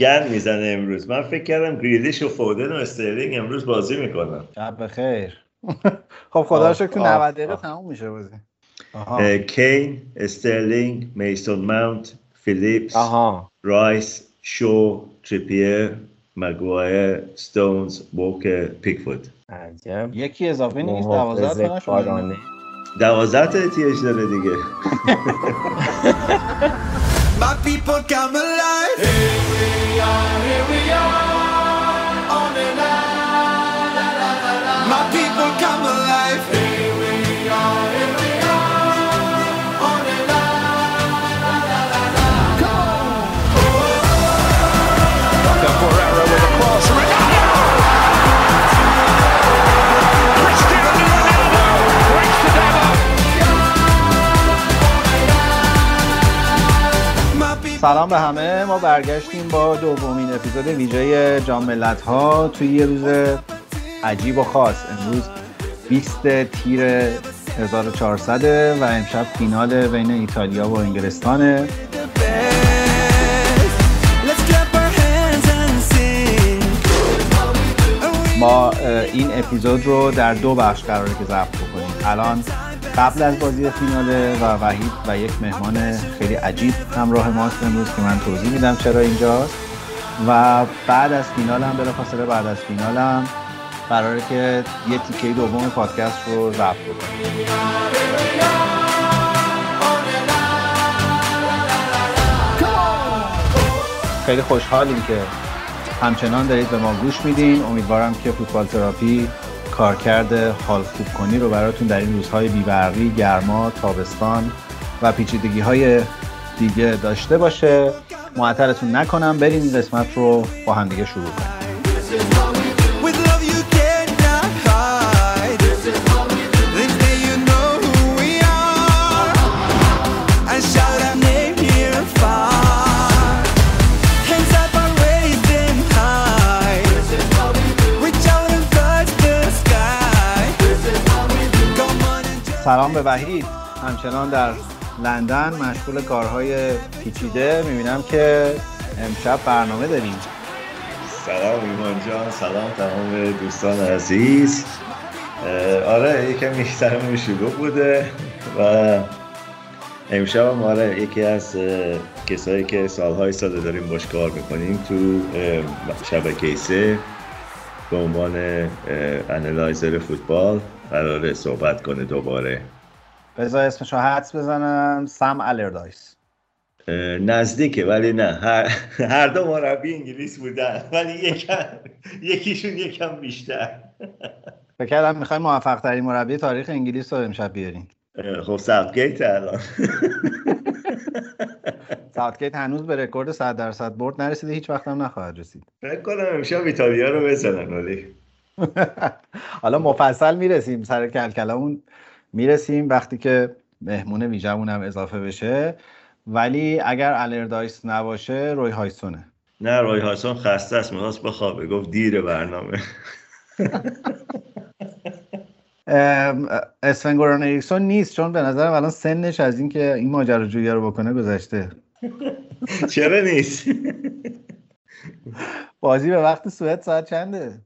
گن می‌زنه امروز. من فکر کردم گریلیش و فودن و استرلینگ امروز بازی می‌کنن. شب بخیر. خب خدا شکر تو 90 دقیقه تموم میشه بازی. کین استرلینگ میسون ماونت فیلیپس رایس شو تریپیر مگوایر ستونز بوک پیکفورد یکی اضافه نیست دوازده تا دوازده تا تیش داره دیگه. My people come alive. سلام به همه. ما برگشتیم با دومین اپیزود ویژه جام ملت ها توی یه روز عجیب و خاص. امروز 20 تیر 1400 و امشب فینال بین ایتالیا و انگلستانه. ما این اپیزود رو در دو بخش قراره که ضبط بکنیم. الان قبل از بازی فیناله و وحید و یک مهمان خیلی عجیب همراه ماست امروز که من توضیح میدم چرا اینجاست و بعد از فینالم بلافاصله بعد از فینالم قراره که یه تیکه دوم پادکست رو ضبط بکنیم. خیلی خوشحالیم که همچنان دارید به ما گوش میدین. امیدوارم که فوتبال تراپی کارکرد حال خوب کنی رو براتون در این روزهای بیبرقی گرما تابستان و پیچیدگی های دیگه داشته باشه. معطلتون نکنم. بریم این قسمت رو با هم دیگه شروع کنیم. سلام به وحید. همچنان در لندن مشغول کارهای پیچیده. می‌بینم که امشب برنامه داریم. سلام ایمان جان سلام تمام دوستان عزیز. آره یکم سرمون شروع بوده و امشب آره یکی از کسایی که سالهای ساله داریم باش کار می‌کنیم تو شبکه سه به عنوان analyzer فوتبال. قراره صحبت کنه دوباره. بذار اسمشو حدس بزنم. سم الردایس. نزدیکه ولی نه. هر, هر دو مربی انگلیس بودن. ولی یکم یکیشون یکم بیشتر. فکر کردم می‌خوای موفق ترین مربی تاریخ انگلیس رو امشب بیارین خب ساوتگیت الان. ساوتگیت هنوز به رکورد 100 درصد برد نرسیده. هیچ وقت هم نخواهد رسید. فکر کنم امشب ایتالیا رو بزنن ولی حالا مفصل می‌رسیم سر کلکلمون می‌رسیم وقتی که مهمون ویژمون هم اضافه بشه. ولی اگر الردایس نباشه روی هایسونه. نه روی هایسون خسته است می‌خواست بخوابه. گفت دیر برنامه. اسفنگوران اریکسون نیست چون به نظرم الان سنش از اینکه این ماجراجویی رو بکنه گذشته. چرا نیست؟ بازی به وقت سوئد ساعت چنده؟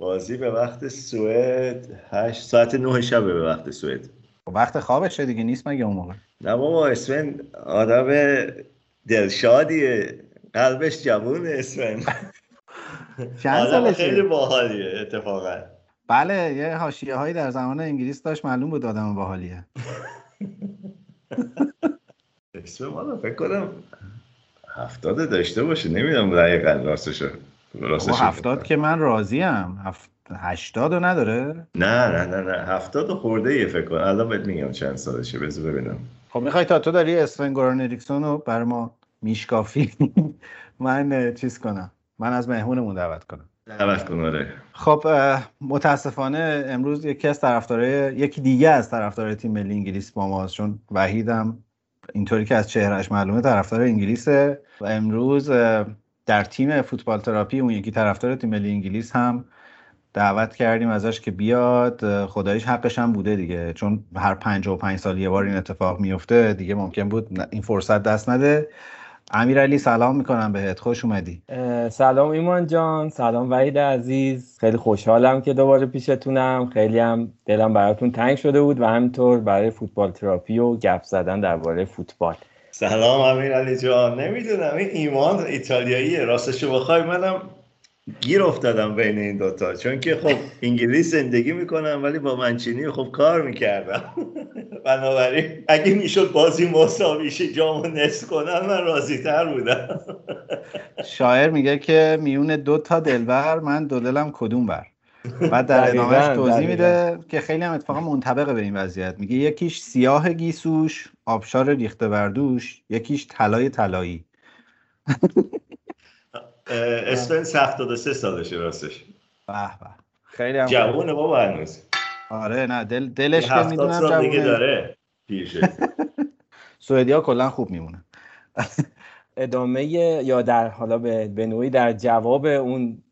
بازی به وقت سوئد 8 ساعت 9 شب به وقت سوئد. خب وقت خوابشه دیگه نیست مگه اون موقع؟ نه بابا اسفن آدم دلشادیه. قلبش جوونه اسفن چند سالشه؟ خیلی باحالیه اتفاقا. بله یه حاشیه هایی در زمان انگلیس داشت معلوم بود آدم باحالیه. اسم ما فکر کنم هفتاده داشته باشه نمی‌دونم دقیقا راستشو. راستش هفتاد که من راضیم. هفت... هشتاد نداره؟ نه نه نه نه. هفتاد خورده یه فکر کنم الان بهت میگم چند سالشه. بذار ببینم. خب می‌خوای تا تو داری اسفن گوران اریکسون رو بر ما میشکافی؟ من چیز کنم. من از مهمونمون دعوت کنم. دعوت کن آره. خب متاسفانه امروز یکی از طرفدارای یکی دیگه از طرفدارای تیم ملی انگلیس با ماست چون وحیدم اینطوری که از چهرهش معلومه طرفدار انگلیسه. و امروز در تیم فوتبال تراپی اون یکی طرفدار تیم ملی انگلیس هم دعوت کردیم ازش که بیاد. خدایش حقش هم بوده دیگه. چون هر پنج و پنج سال یه بار این اتفاق میفته دیگه ممکن بود این فرصت دست نده. امیرعلی سلام می‌کنم بهت. خوش اومدی. سلام ایمان جان. سلام وحید عزیز. خیلی خوشحالم که دوباره پیشتونم. خیلی هم دلم براتون تنگ شده بود و همینطور برای فوتبال تراپی و گپ زدن درباره فوتبال. سلام امیرعلی جان. نمی‌دونم این ایمان ایتالیاییه. راستشو بخوای منم گیر افتادم بین این دوتا. چون که خب انگلیس زندگی می‌کنم ولی با منچینی خب کار می‌کردم. بنابراین اگه می‌شد بازی مساویشه جامو نصف کنم من راضی تر بودم. شاعر میگه که میون دو تا دلبر من دو دلم کدوم بر؟ بعد در ادامهش توضیح میده که خیلی هم اتفاقا منطبقه به این وضعیت. میگه یکیش سیاه گیسوش آبشار ریخته بردوش یکیش طلای طلایی. اسپنس 73 سالشه راستش. به به. خیلی هم جوونه بابا هنوز آره نه دل دلش که می‌دونم سال دیگه داره پیشه سوئدیا کلا خوب میمونه. ادامه یا در حالا به نوعی در جواب اون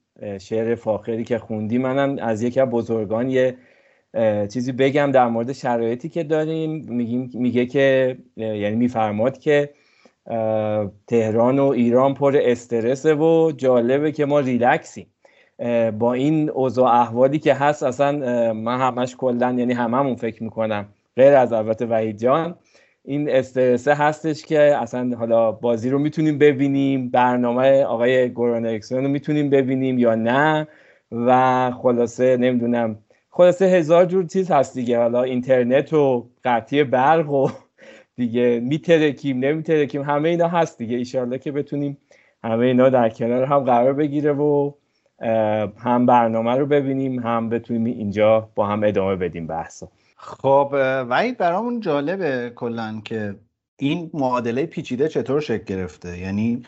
شعر فاخری که خوندی. منم از یکی از بزرگان یه چیزی بگم در مورد شرایطی که داریم. میگه که یعنی میفرماد که تهران و ایران پر استرسه و جالبه که ما ریلکسیم. با این اوضاع احوالی که هست اصلا من همش کلا یعنی هممون فکر می‌کنم غیر از البته وحید جان این استرسه هستش که اصلا حالا بازی رو می‌تونیم ببینیم برنامه آقای گوران اکسون رو می‌تونیم ببینیم یا نه؟ و خلاصه نمی‌دونم خلاصه هزار جور چیز هست دیگه. حالا اینترنت و قطعی برق و دیگه میترکیم نمیترکیم همه اینا هست دیگه. ایشالله که بتونیم همه اینا در کنار هم قرار بگیره و هم برنامه رو ببینیم هم بتونیم اینجا با هم ادامه بدیم بحثو. خب وحید برامون جالبه کلا که این معادله پیچیده چطور شکل گرفته؟ یعنی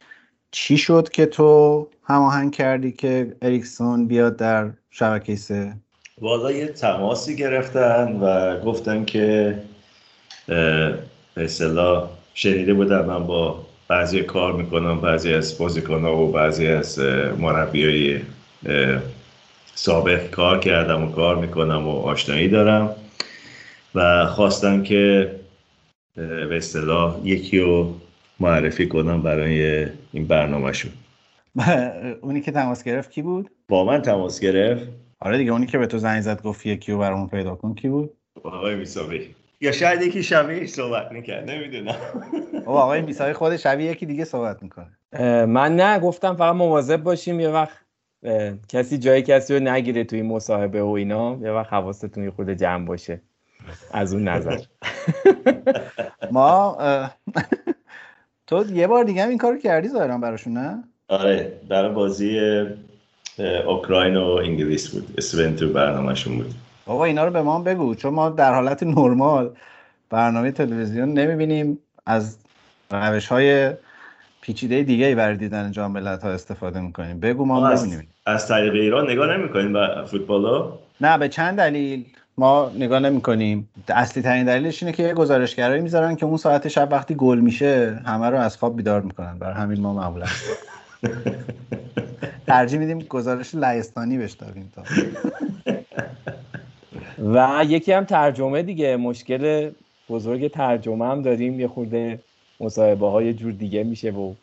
چی شد که تو هماهنگ کردی که اریکسون بیاد در شبکه سه؟ والا یه تماسی گرفتن و گفتن که به شنیده بودم من با بعضی کار می‌کنم بعضی از بازیکن و بعضی از مربی سابق کار کردم و کار می‌کنم و آشنایی دارم. و خواستم که به اصطلاح یکی رو معرفی کنم برای این برنامه شون اونی که تماس گرفت کی بود؟ با من تماس گرفت. آره دیگه اونی که به تو زنگ زد گفت یکی رو برامون پیدا کن. کی بود؟ آقای میساوی. یا شاید یکی شبیه صحبت می‌کرد نمی‌دونم. آقای میساوی خود شبیه یکی دیگه صحبت می‌کنه. من نه گفتم فقط مواظب باشیم. یه وقت کسی جای کسی رو نگیره توی مصاحبه و اینا. یه وقت حواستون خود جمع باشه. از اون نظر. ما تو یه بار دیگه هم این کارو کردی ظاهرا براشون نه؟ آره در بازی اوکراین و انگلیس بود. اسون تو برنامهشون بود. بابا اینا رو به ما بگو. چون ما در حالت نرمال برنامه تلویزیون نمی‌بینیم. از روش های پیچیده دیگه ای برای دیدن جام ملت ها استفاده می‌کنیم. بگو ما ببینیم از طریق ایران نگاه نمی‌کنیم به فوتبال نه به چند دلیل. ما نگاه نمی کنیم اصلی ترین دلیلش اینه که یه گزارشگرایی می‌ذارن که اون ساعت شب وقتی گل میشه همه رو از خواب بیدار می‌کنن. برای همین ما معمولا ترجیح میدیم گزارش لهستانی بشتابیم تا. و یکی هم ترجمه دیگه. مشکل بزرگ ترجمه هم داریم. یه خورده مصاحبه های جور دیگه میشه و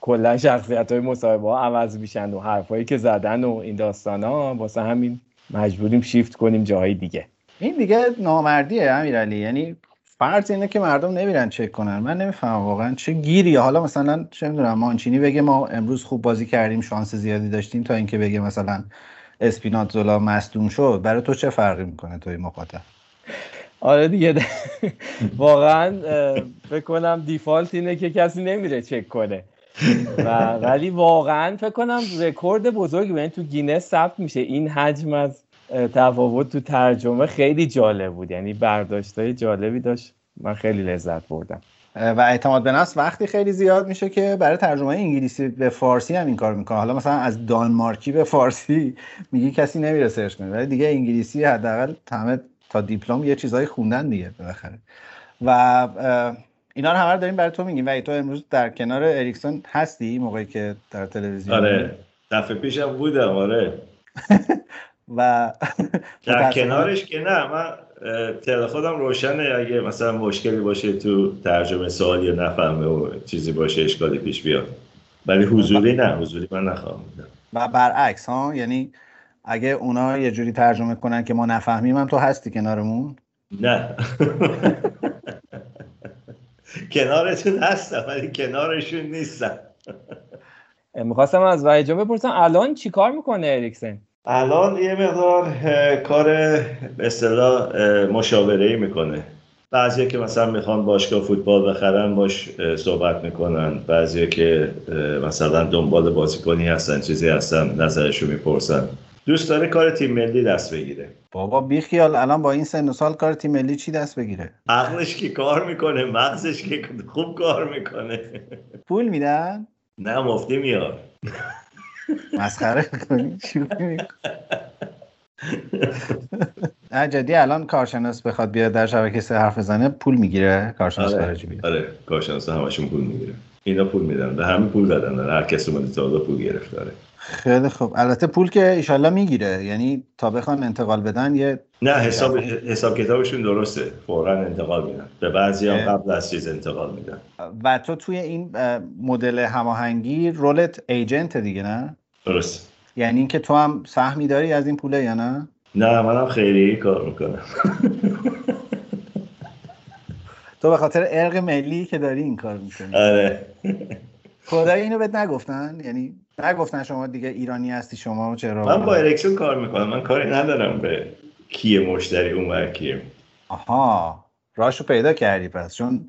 کلا شخصیت های مصاحبه ها عوض میشن و حرفایی که زدن و این داستان ها واسه همین مجبوریم شیفت کنیم جاهای دیگه. این دیگه نامردیه امیرعلی. یعنی فرض اینه که مردم نمیرن چک کنن. من نمی‌فهمم واقعا چه گیری. حالا مثلا چه می‌دونم مانچینی بگه ما امروز خوب بازی کردیم شانس زیادی داشتیم تا اینکه بگه مثلا اسپیناتزولا مصدوم شد. برای تو چه فرقی می‌کنه توی مخاطب آره دیگه. واقعا فکر کنم default اینه که کسی نمیره چک کنه. و ولی واقعا فکر کنم رکورد بزرگی یعنی تو گینس ثبت میشه. این حجم از تفاوت تو ترجمه خیلی جالب بود. یعنی برداشتای جالبی داشت. من خیلی لذت بردم. و اعتماد به نفس وقتی خیلی زیاد میشه که برای ترجمه انگلیسی به فارسی هم این کار می‌کنه. حالا مثلا از دانمارکی به فارسی میگی کسی نمیره سرچ کنه. ولی دیگه انگلیسی حداقل همه تا دیپلم یه چیزایی خوندن دیگه بالاخره. و اینا رو همه رو داریم برای تو میگیم. و تو امروز در کنار اریکسون هستی موقعی که در تلویزیون؟ آره. دفعه پیشم بودم آره. و در کنارش که نه من تل خودم روشنه. اگه مثلا مشکلی باشه تو ترجمه سوال یا نفهمه و چیزی باشه اشکالی پیش بیاد. ولی حضوری نه حضوری من نخواهم و برعکس ها یعنی اگه اونا یه جوری ترجمه کنن که ما نفهمیم هم تو هستی کنارمون؟ نه. کنارتون هستم ولی کنارشون نیستم. می‌خواستم از وحید بپرسم الان چی کار می‌کنه اریکسن؟ الان یه مقدار کار به اصطلاح مشاوره ای می‌کنه. بعضی که مثلا می‌خوان باشگاه فوتبال بخرن باش صحبت می‌کنن. بعضی که مثلا دنبال بازیکنی هستن چیزی هستن نظرشو می‌پرسن. دوست داره کار تیم ملی دست بگیره. بابا بیخیال الان با این سن و سال کار تیم ملی چی دست بگیره؟ عقلش که کار می‌کنه مغزش که خوب کار می‌کنه. پول میدن؟ نه مفتی میاد. مسخره کنی نه جدی الان کارشناس بخواد بیاد در شبکه سه حرف بزنه پول می‌گیره کارشناس آره. خارجی آره کارشناس همشون پول می‌گیره. اینا پول میدن به همه پول دادن هر کسی اومده تا پول گرفت داره خیلی خوب. البته پول که ایشالله می‌گیره. یعنی تا بخوان انتقال بدن یه نه حساب حساب کتابشون درسته. فورا انتقال میدن. به بعضی هم قبل از چیز انتقال میدن. و تو توی این مدل هماهنگی رولت ایجنت دیگه نه؟ درست. یعنی اینکه تو هم سهمی داری از این پوله یا نه؟ نه منم خیلی کار می‌کنم. تو به خاطر ارق ملی که داری این کار می‌کنی. آره. خدای اینو بهت نگفتن؟ یعنی نگفتن شما دیگه ایرانی هستی شما چرا من با ارکسون کار می‌کنم من کاری ندارم به کیه مشتری اون کیه. آها راشو پیدا کردی پس چون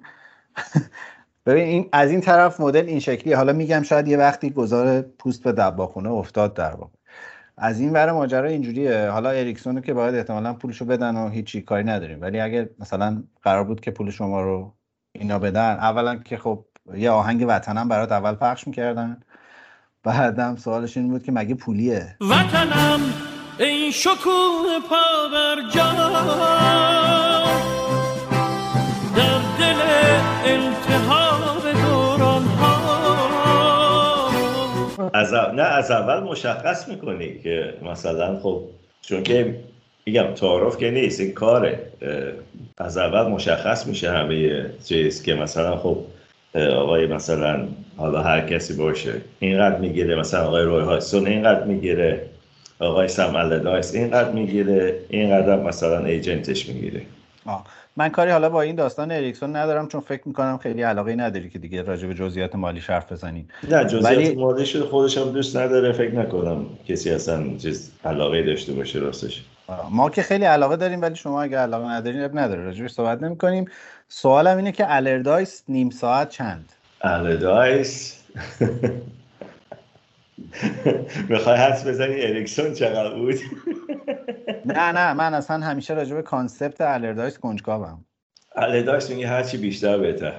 ببین این از این طرف مدل این شکلی حالا میگم شاید یه وقتی گذار پوست به دباخونه افتاد در واقع. از این ور ماجرا اینجوریه. حالا اریکسون که باید احتمالا پولشو بدن و هیچی کاری نداریم. ولی اگر مثلا قرار بود که پول شما رو اینا بدن اولا که خب یه آهنگ وطنم برات اول پخش می‌کردن. بعدم سوالش این بود که مگه پولیه؟ وطنم این شکوه پا بر در دل التهاب دوران ها از نه از اول مشخص می‌کنی که مثلا خب چون که میگم تعارف که نیست این کاره. از اول مشخص میشه همه چیز که مثلا خب آقای مثلا حالا هر کسی باشه. اینقدر می‌گیره مثلا آقای روی هایسون اینقدر می‌گیره. آقای سم الدایس اینقدر می‌گیره. اینقدر مثلا ایجنتش می‌گیره. من کاری حالا با این داستان اریکسون ندارم چون فکر می‌کنم خیلی علاقه نداری که دیگه راجع به جزئیات مالی حرف بزنیم نه جزئیات ولی... مالیش خودش هم دوست نداره. فکر نکنم کسی اصلا چیز علاقه داشته باشه راستش. ما که خیلی علاقه داریم ولی شما اگه علاقه ندارین عیب نداره. راجعش صحبت نمی کنیم سوالم اینه که الردایس نیم ساعت چند؟ الردایس می‌خوای حدس بزنی اریکسون چقدر بود؟ نه نه من اصلا همیشه راجع به concept الردایس کنجکاوم. الردایس میگه هرچی بیشتر بهتر.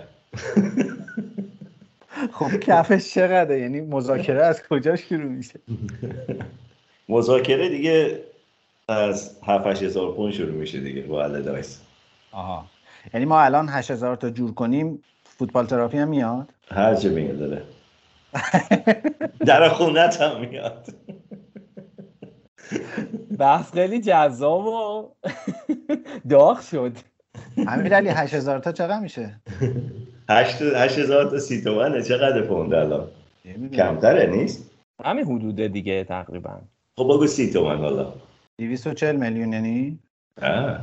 خب کفش چقدره؟ یعنی مذاکره از کجا شروع میشه؟ مذاکره دیگه از 7 هزار پوند شروع میشه دیگه با الردایس آها. یعنی ما الان 8000 تا جور کنیم فوتبال تراپی هم میاد؟ هر چه میاد داره. در خونت هم میاد. بحث خیلی جذاب و داغ شد. امیر علی 8000 تا چقدر میشه؟ 8000 تا سی تومنه. چقدر پوند الان؟ کمتره نیست؟ همین حدوده دیگه تقریبا. خب بگو سی تومن حالا. 240 میلیون یعنی؟ آه.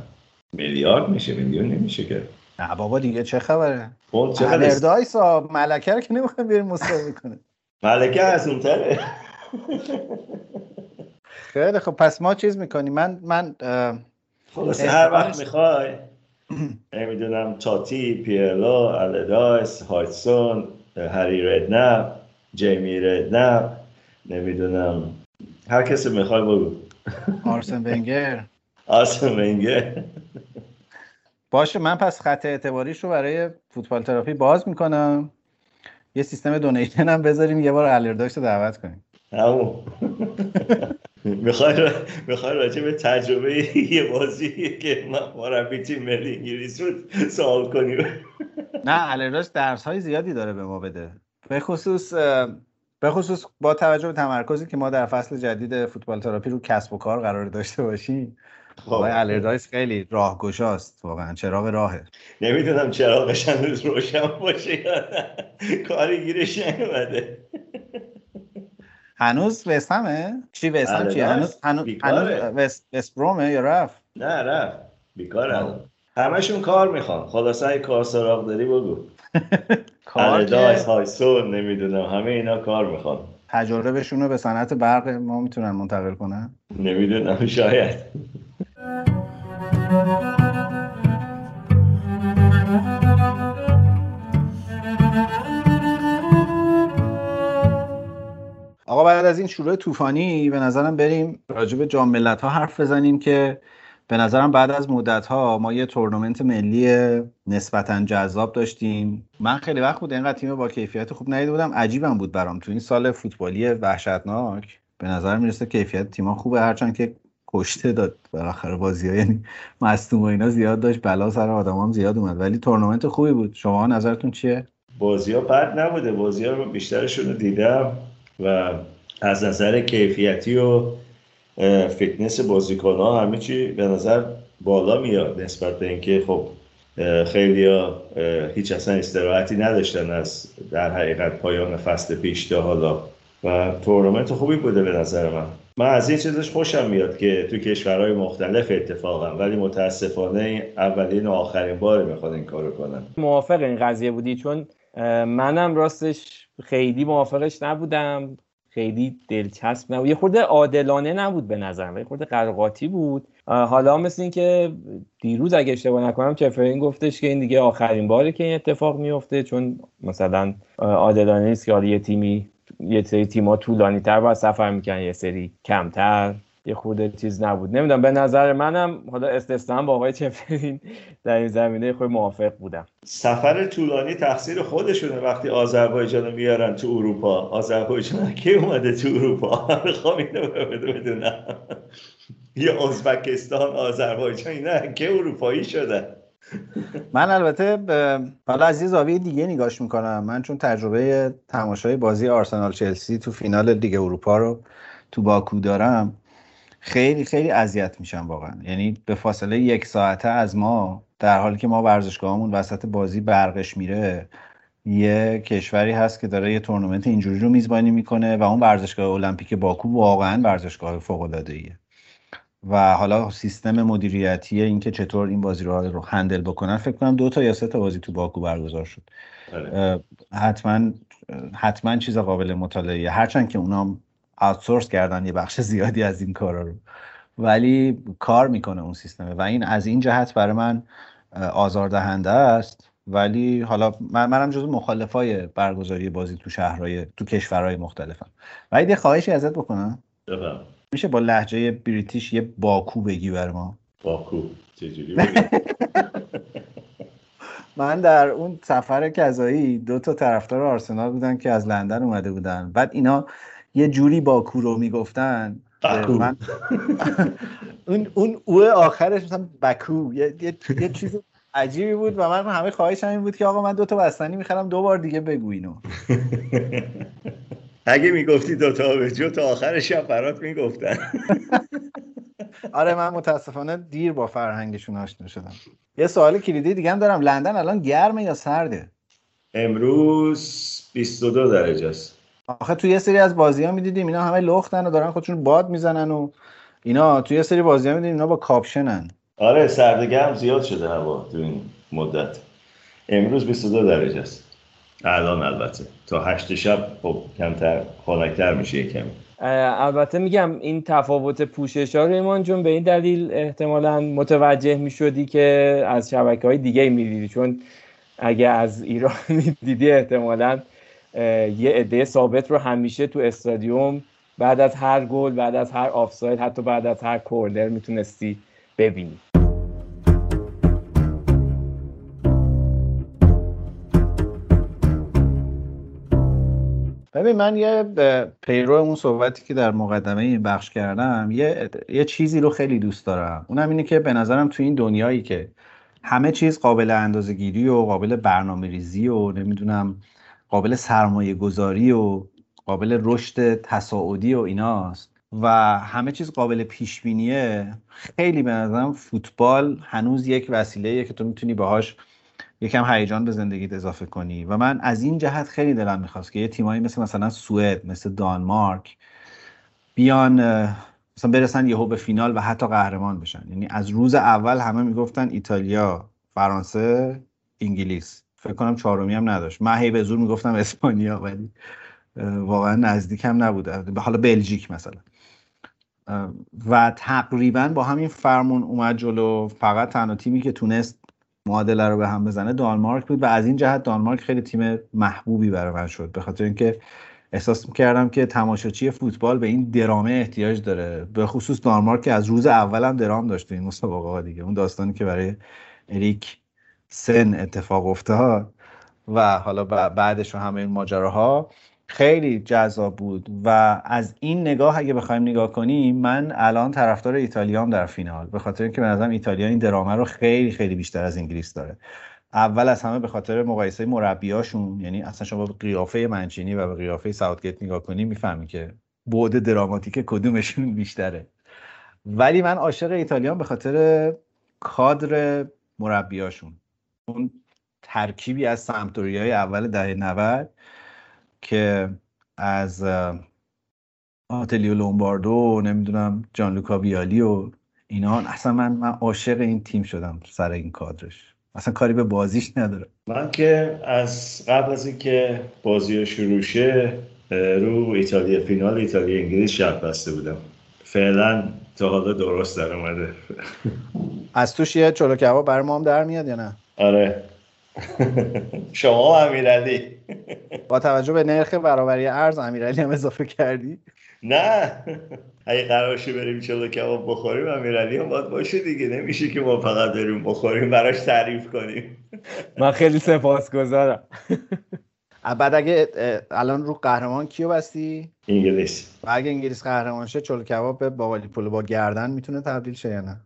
میلیارد میشه میلیون نمیشه که. نه بابا دیگه چه خبره؟ پوند چقدر اردایس ملکه رو که نمی‌خوایم بیاریم مساوی کنه ملکه از اون تره خیلی خب پس ما چیز می‌کنیم؟ من من خلاصه هر وقت می‌خوای. نمی‌دونم تاتی پیرلو الدایس هایتسون هری ردنپ جیمی ردنپ نمی‌دونم. هر کسی می‌خوای بگو. آرسن ونگر. آرسن ونگر باشه من پس خط اعتباریش رو برای فوتبال تراپی باز می‌کنم. یه سیستم دونیشن هم بذاریم یه بار الرداش رو دعوت کنیم. همون. می‌خوای می‌خوای راجع به تجربه یه بازی که مربی تیم ملی انگلیس بود سوال کنیم. نه الرداش درس های زیادی داره به ما بده. به خصوص به خصوص با توجه به تمرکزی که ما در فصل جدید فوتبال تراپی رو کسب و کار قرار داشته باشیم. آقای الردایس خیلی راهگشاست واقعا چراغ راهه. نمی‌دونم چراغش هنوز روشن باشه یا کاری گیرش نیومده. هنوز وستهمه چی وستهم چی؟ هنوز هنوز وست وست برومه یا رفت؟ نه رفت. بیکارم همشون کار می‌خوان. خلاصه کار سراغ داری بگو. کار هایسون نمی‌دونم همه اینا کار می‌خوان. تجربهشون رو به صنعت برق ما می‌تونن منتقل کنن؟ نمی‌دونم شاید. آقا بعد از این شروع طوفانی به نظرم بریم راجع به جام ها حرف بزنیم که به نظرم بعد از مدت ها ما یه تورنمنت ملی نسبتا جذاب داشتیم. من خیلی وقت بود اینقدر تیم با کیفیت خوب ندیده بودم. عجیبم بود برام. تو این سال فوتبالی وحشتناک به نظر می‌رسه کیفیت تیم‌ها خوبه. هرچند که کشته داد بالاخره بازی ها یعنی مصدوم و اینا زیاد داشت بلا سر آدم هم زیاد اومد. ولی تورنمنت خوبی بود. شما نظرتون چیه؟ بازی ها بد نبوده. بازی ها بیشترشون رو دیدم و از نظر کیفیتی و فیتنس بازیکن ها همه چی به نظر بالا میاد نسبت به اینکه خب خیلی ها هیچ اصلا استراحتی نداشتن از در حقیقت پایان فصل پیش تا حالا. و تورنمنت خوبی بوده به نظر من. من از این چیزش خوشم میاد که تو کشورهای مختلف اتفاقا ولی متاسفانه اولین و آخرین بار می‌خواد این کارو کنن. موافق این قضیه بودی؟ چون منم راستش خیلی موافقش نبودم. خیلی دلچسب نبود. یه خورده عادلانه نبود به نظرم. یه خورده قرقاتی بود. حالا مثل این که دیروز اگه اشتباه نکنم چفرین گفتش که این دیگه آخرین باره که این اتفاق میفته چون مثلا عادلانه نیست که یه تیمی یه سری تیما طولانی تر باید سفر می‌کنن یه سری کمتر. یه خورده چیز نبود. نمی‌دونم به نظر منم حالا استثنا با آقای چفرین در این زمینه خود موافق بودم. سفر طولانی تقصیر خودشونه وقتی آذربایجان رو میارن تو اروپا. آذربایجان کی اومده تو اروپا؟ می‌خوام اینو بدونم. یا ازبکستان آذربایجان اینا که اروپایی شدن؟ من البته حالا از یه زاویه دیگه نگاش می‌کنم. من چون تجربه تماشای بازی آرسنال چلسی تو فینال لیگ اروپا رو تو باکو دارم خیلی خیلی اذیت میشم واقعا. یعنی به فاصله یک ساعته از ما در حالی که ما ورزشگاهمون وسط بازی برقش میره یه کشوری هست که داره یه تورنمنت اینجوری رو میزبانی می‌کنه و اون ورزشگاه المپیک باکو واقعا ورزشگاه فوق العاده ایه و حالا سیستم مدیریتی اینکه چطور این بازی رو رو هندل بکنن فکر کنم دو تا یا سه تا بازی تو باکو برگزار شد. اه، حتما حتما چیز قابل مطالعه هرچند که اونا آوتسورس کردن یه بخش زیادی از این کارا رو. ولی کار می‌کنه اون سیستمه. و این از این جهت برای من آزاردهنده است. ولی حالا من منم جزو مخالفای برگزاری بازی تو شهرهای تو کشورهای مختلفم. ولی یه خواهشی ازت بکنم. میشه با لحجه بریتیش یه باکو بگی بر ما؟ باکو. چجوری؟ من در اون سفر کذایی دو تا طرفدار آرسنال بودن که از لندن اومده بودن. بعد اینا یه جوری باکو رو می‌گفتن باکو. من اون اون او آخرش مثلا بکو یه, یه, یه چیز عجیبی بود و من همه خواهشم این بود که آقا من دو تا بستنی می‌خرم دو بار دیگه بگو اینو. اگه می‌گفتی دوتا به جو تا آخر شب برات می‌گفتن. آره من متاسفانه دیر با فرهنگشون آشنا شدم. یه سوال کلیدی دیگه هم دارم. لندن الان گرمه یا سرده؟ امروز 22 درجه است آخه توی یه سری از بازی ها می‌دیدیم اینا همه لختن و دارن خودشون باد می‌زنن و اینا. توی یه سری بازی ها می‌دیدیم اینا با کاپشنن. آره سرد گرم زیاد شده هوا تو این مدت. امروز 22 درجه است الان البته. تا هشت شب خب کمتر خنکتر میشه کمی. البته میگم این تفاوت پوشش ها جون به این دلیل احتمالا متوجه می‌شدی که از شبکه های دیگه می‌دیدی. چون اگه از ایران می‌دیدی احتمالا یه عده ثابت رو همیشه تو استادیوم بعد از هر گل بعد از هر آفساید حتی بعد از هر کورنر می‌تونستی ببینی. ببین من یه پیرو اون صحبتی که در مقدمه این بخش کردم یه, یه چیزی رو خیلی دوست دارم. اونم اینه که به نظرم تو این دنیایی که همه چیز قابل اندازه گیری و قابل برنامه ریزی و نمی‌دونم قابل سرمایه گذاری و قابل رشد تصاعدی و ایناست و همه چیز قابل پیش بینیه خیلی به نظرم فوتبال هنوز یک وسیله که تو می‌تونی باهاش یکم هیجان به زندگیت اضافه کنی. و من از این جهت خیلی دلم می‌خواست که یه تیمایی مثل مثلا سوئد مثل دانمارک بیان مثلا برسن یهو به فینال و حتی قهرمان بشن. یعنی از روز اول همه می‌گفتن ایتالیا فرانسه انگلیس. فکر کنم چهارمی هم نداشت. من هی به زور می‌گفتم اسپانیا ولی واقعا نزدیک هم نبوده به حالا بلژیک مثلا. و تقریبا با همین فرمون اومد جلو. فقط تنها تیمی که تونست معادله رو به هم بزنه دانمارک بود و از این جهت دانمارک خیلی تیم محبوبی برای من شد. به خاطر اینکه احساس می‌کردم که تماشاچی فوتبال به این درامه احتیاج داره. به خصوص دانمارک که از روز اول هم درام داشته این مسابقه دیگه. اون داستانی که برای اریک سن اتفاق افتاد و حالا بعدش و همه این ماجراها. خیلی جذاب بود و از این نگاه اگه بخوایم نگاه کنیم من الان طرفدار ایتالیام در فینال. به خاطر اینکه به نظرم ایتالیا این درامه رو خیلی خیلی بیشتر از انگلیس داره. اول از همه به خاطر مقایسه مربیاشون یعنی اصلا شما به قیافه منچینی و به قیافه ساوتگیت نگاه کنی می‌فهمی که بعد دراماتیک کدومشون بیشتره. ولی من عاشق ایتالیام به خاطر کادر مربیاشون. اون ترکیبی از سمتوری های اول دهه 90 که از آتلیو لومباردو نمی‌دونم جان لوکا ویالی و اینا اصلا من من عاشق این تیم شدم سر این کادرش. اصلا کاری به بازیش نداره من که از قبل از اینکه بازی شروع شه رو ایتالیا فینال ایتالیا انگلیس شب بسته بودم. فعلا تا حالا درست در اومده. از توش یه چلو کباب برای ما هم در میاد یا نه؟ آره. شما امیرعلی. با توجه به نرخ برابری ارز امیرعلی هم اضافه کردی؟ نه. اگه قرارشه بریم چلو کباب بخوریم امیرعلی هم باید باشه دیگه. نمیشه که ما فقط بریم بخوریم براش تعریف کنیم. من خیلی سپاسگزارم. بعد اگه الان رو قهرمان کیو بستی؟ انگلیس. و اگه انگلیس قهرمان شه چلو کباب به باوالی پولو با گردن می‌تونه تبدیل شه یا نه؟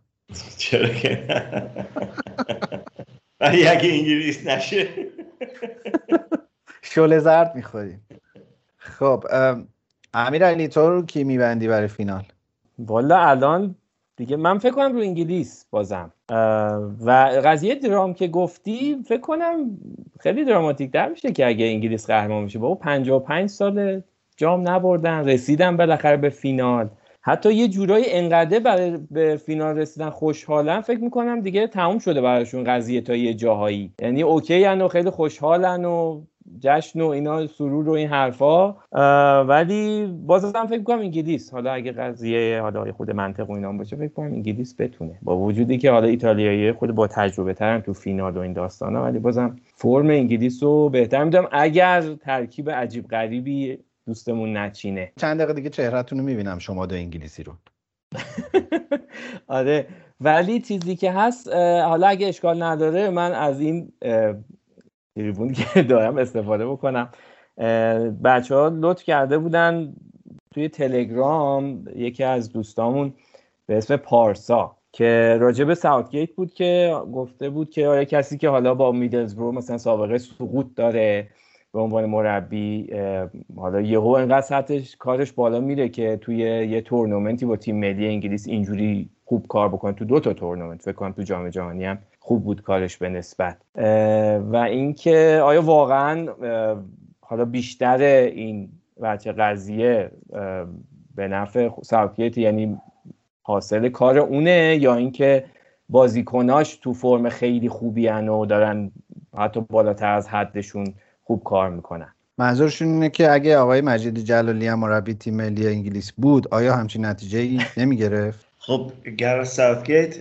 چرا که ولی اگه انگلیس نشه. شله زرد می‌خوریم. خب امیر علی تو رو کی میبندی برای فینال؟ والا الان دیگه من فکر کنم رو انگلیس بازم. و قضیه درام که گفتی فکر کنم خیلی دراماتیک در میشه که اگه انگلیس قهرمان میشه با 55 سال جام نبردن رسیدن بالاخره به فینال. حتی یه جورایی انقدر برای به فینال رسیدن خوشحالن فکر می‌کنم دیگه تموم شده براشون قضیه تا یه جاهایی. یعنی اوکی و خیلی خوشحالن و جشن و اینا سرور و این حرفا. ولی بازم فکر کنم انگلیس حالا اگه قضیه حالا خود منطق و اینا باشه فکر کنم انگلیس بتونه. با وجودی که حالا ایتالیایی خود با تجربه ترن تو فینال و این داستانا ولی بازم فرم انگلیس رو بهتر می‌دونم. اگر ترکیب عجیب غریبی دوستمون نچینه. چند دقیقه دیگه چهرهتون رو می‌بینم شما دو انگلیسی رو. آره ولی چیزی که هست حالا اگه اشکال نداره من از این تریبون که دارم استفاده بکنم. بچه ها لطف کرده بودن توی تلگرام یکی از دوستامون به اسم پارسا که راجب به ساوتگیت بود که گفته بود که آیا کسی که حالا با میدلزبرو مثلا سابقه سقوط داره به عنوان مربی حالا یهو انقدر سطحش کارش بالا میره که توی یه تورنمنتی با تیم ملی انگلیس اینجوری خوب کار بکنه. تو دو تا تورنمنت فکر کنم تو جام جهانی هم خوب بود کارش به نسبت. و اینکه آیا واقعا حالا بیشتر این بچه قضیه به نفع ساوتگیت یعنی حاصل کار اونه یا اینکه بازیکناش تو فرم خیلی خوبی و دارن حتی بالاتر از حدشون خوب کار می‌کنن منظورشون اینه که اگه آقای مجید جلالی هم مربی تیم ملی انگلیس بود آیا همچین نتیجه ای نمی گرفت؟ خب گرا ساوتگیت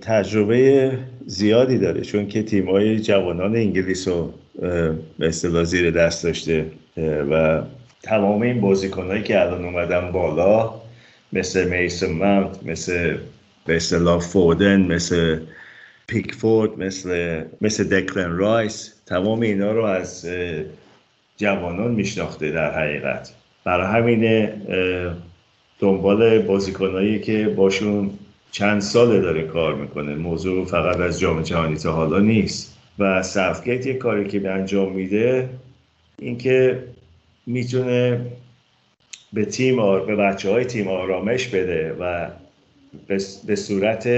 تجربه زیادی داره چون که تیمای جوانان انگلیس رو به اصطلاح زیر دست داشته و تمام این بازیکنهایی که الان اومدن بالا مثل میسن ماونت مثل به اصطلاح فودن مثل پیکفورد مثل مثل دکلن رایس تمام اینا رو از جوانان میشناخته در حقیقت. برای همین دنبال بازیکنایی که باشون چند ساله داره کار می‌کنه. موضوع فقط از جام جهانی تا حالا نیست. و سفگیت یه کاری که به انجام میده اینکه می‌تونه به تیم به بچه های تیم آرامش بده و به صورت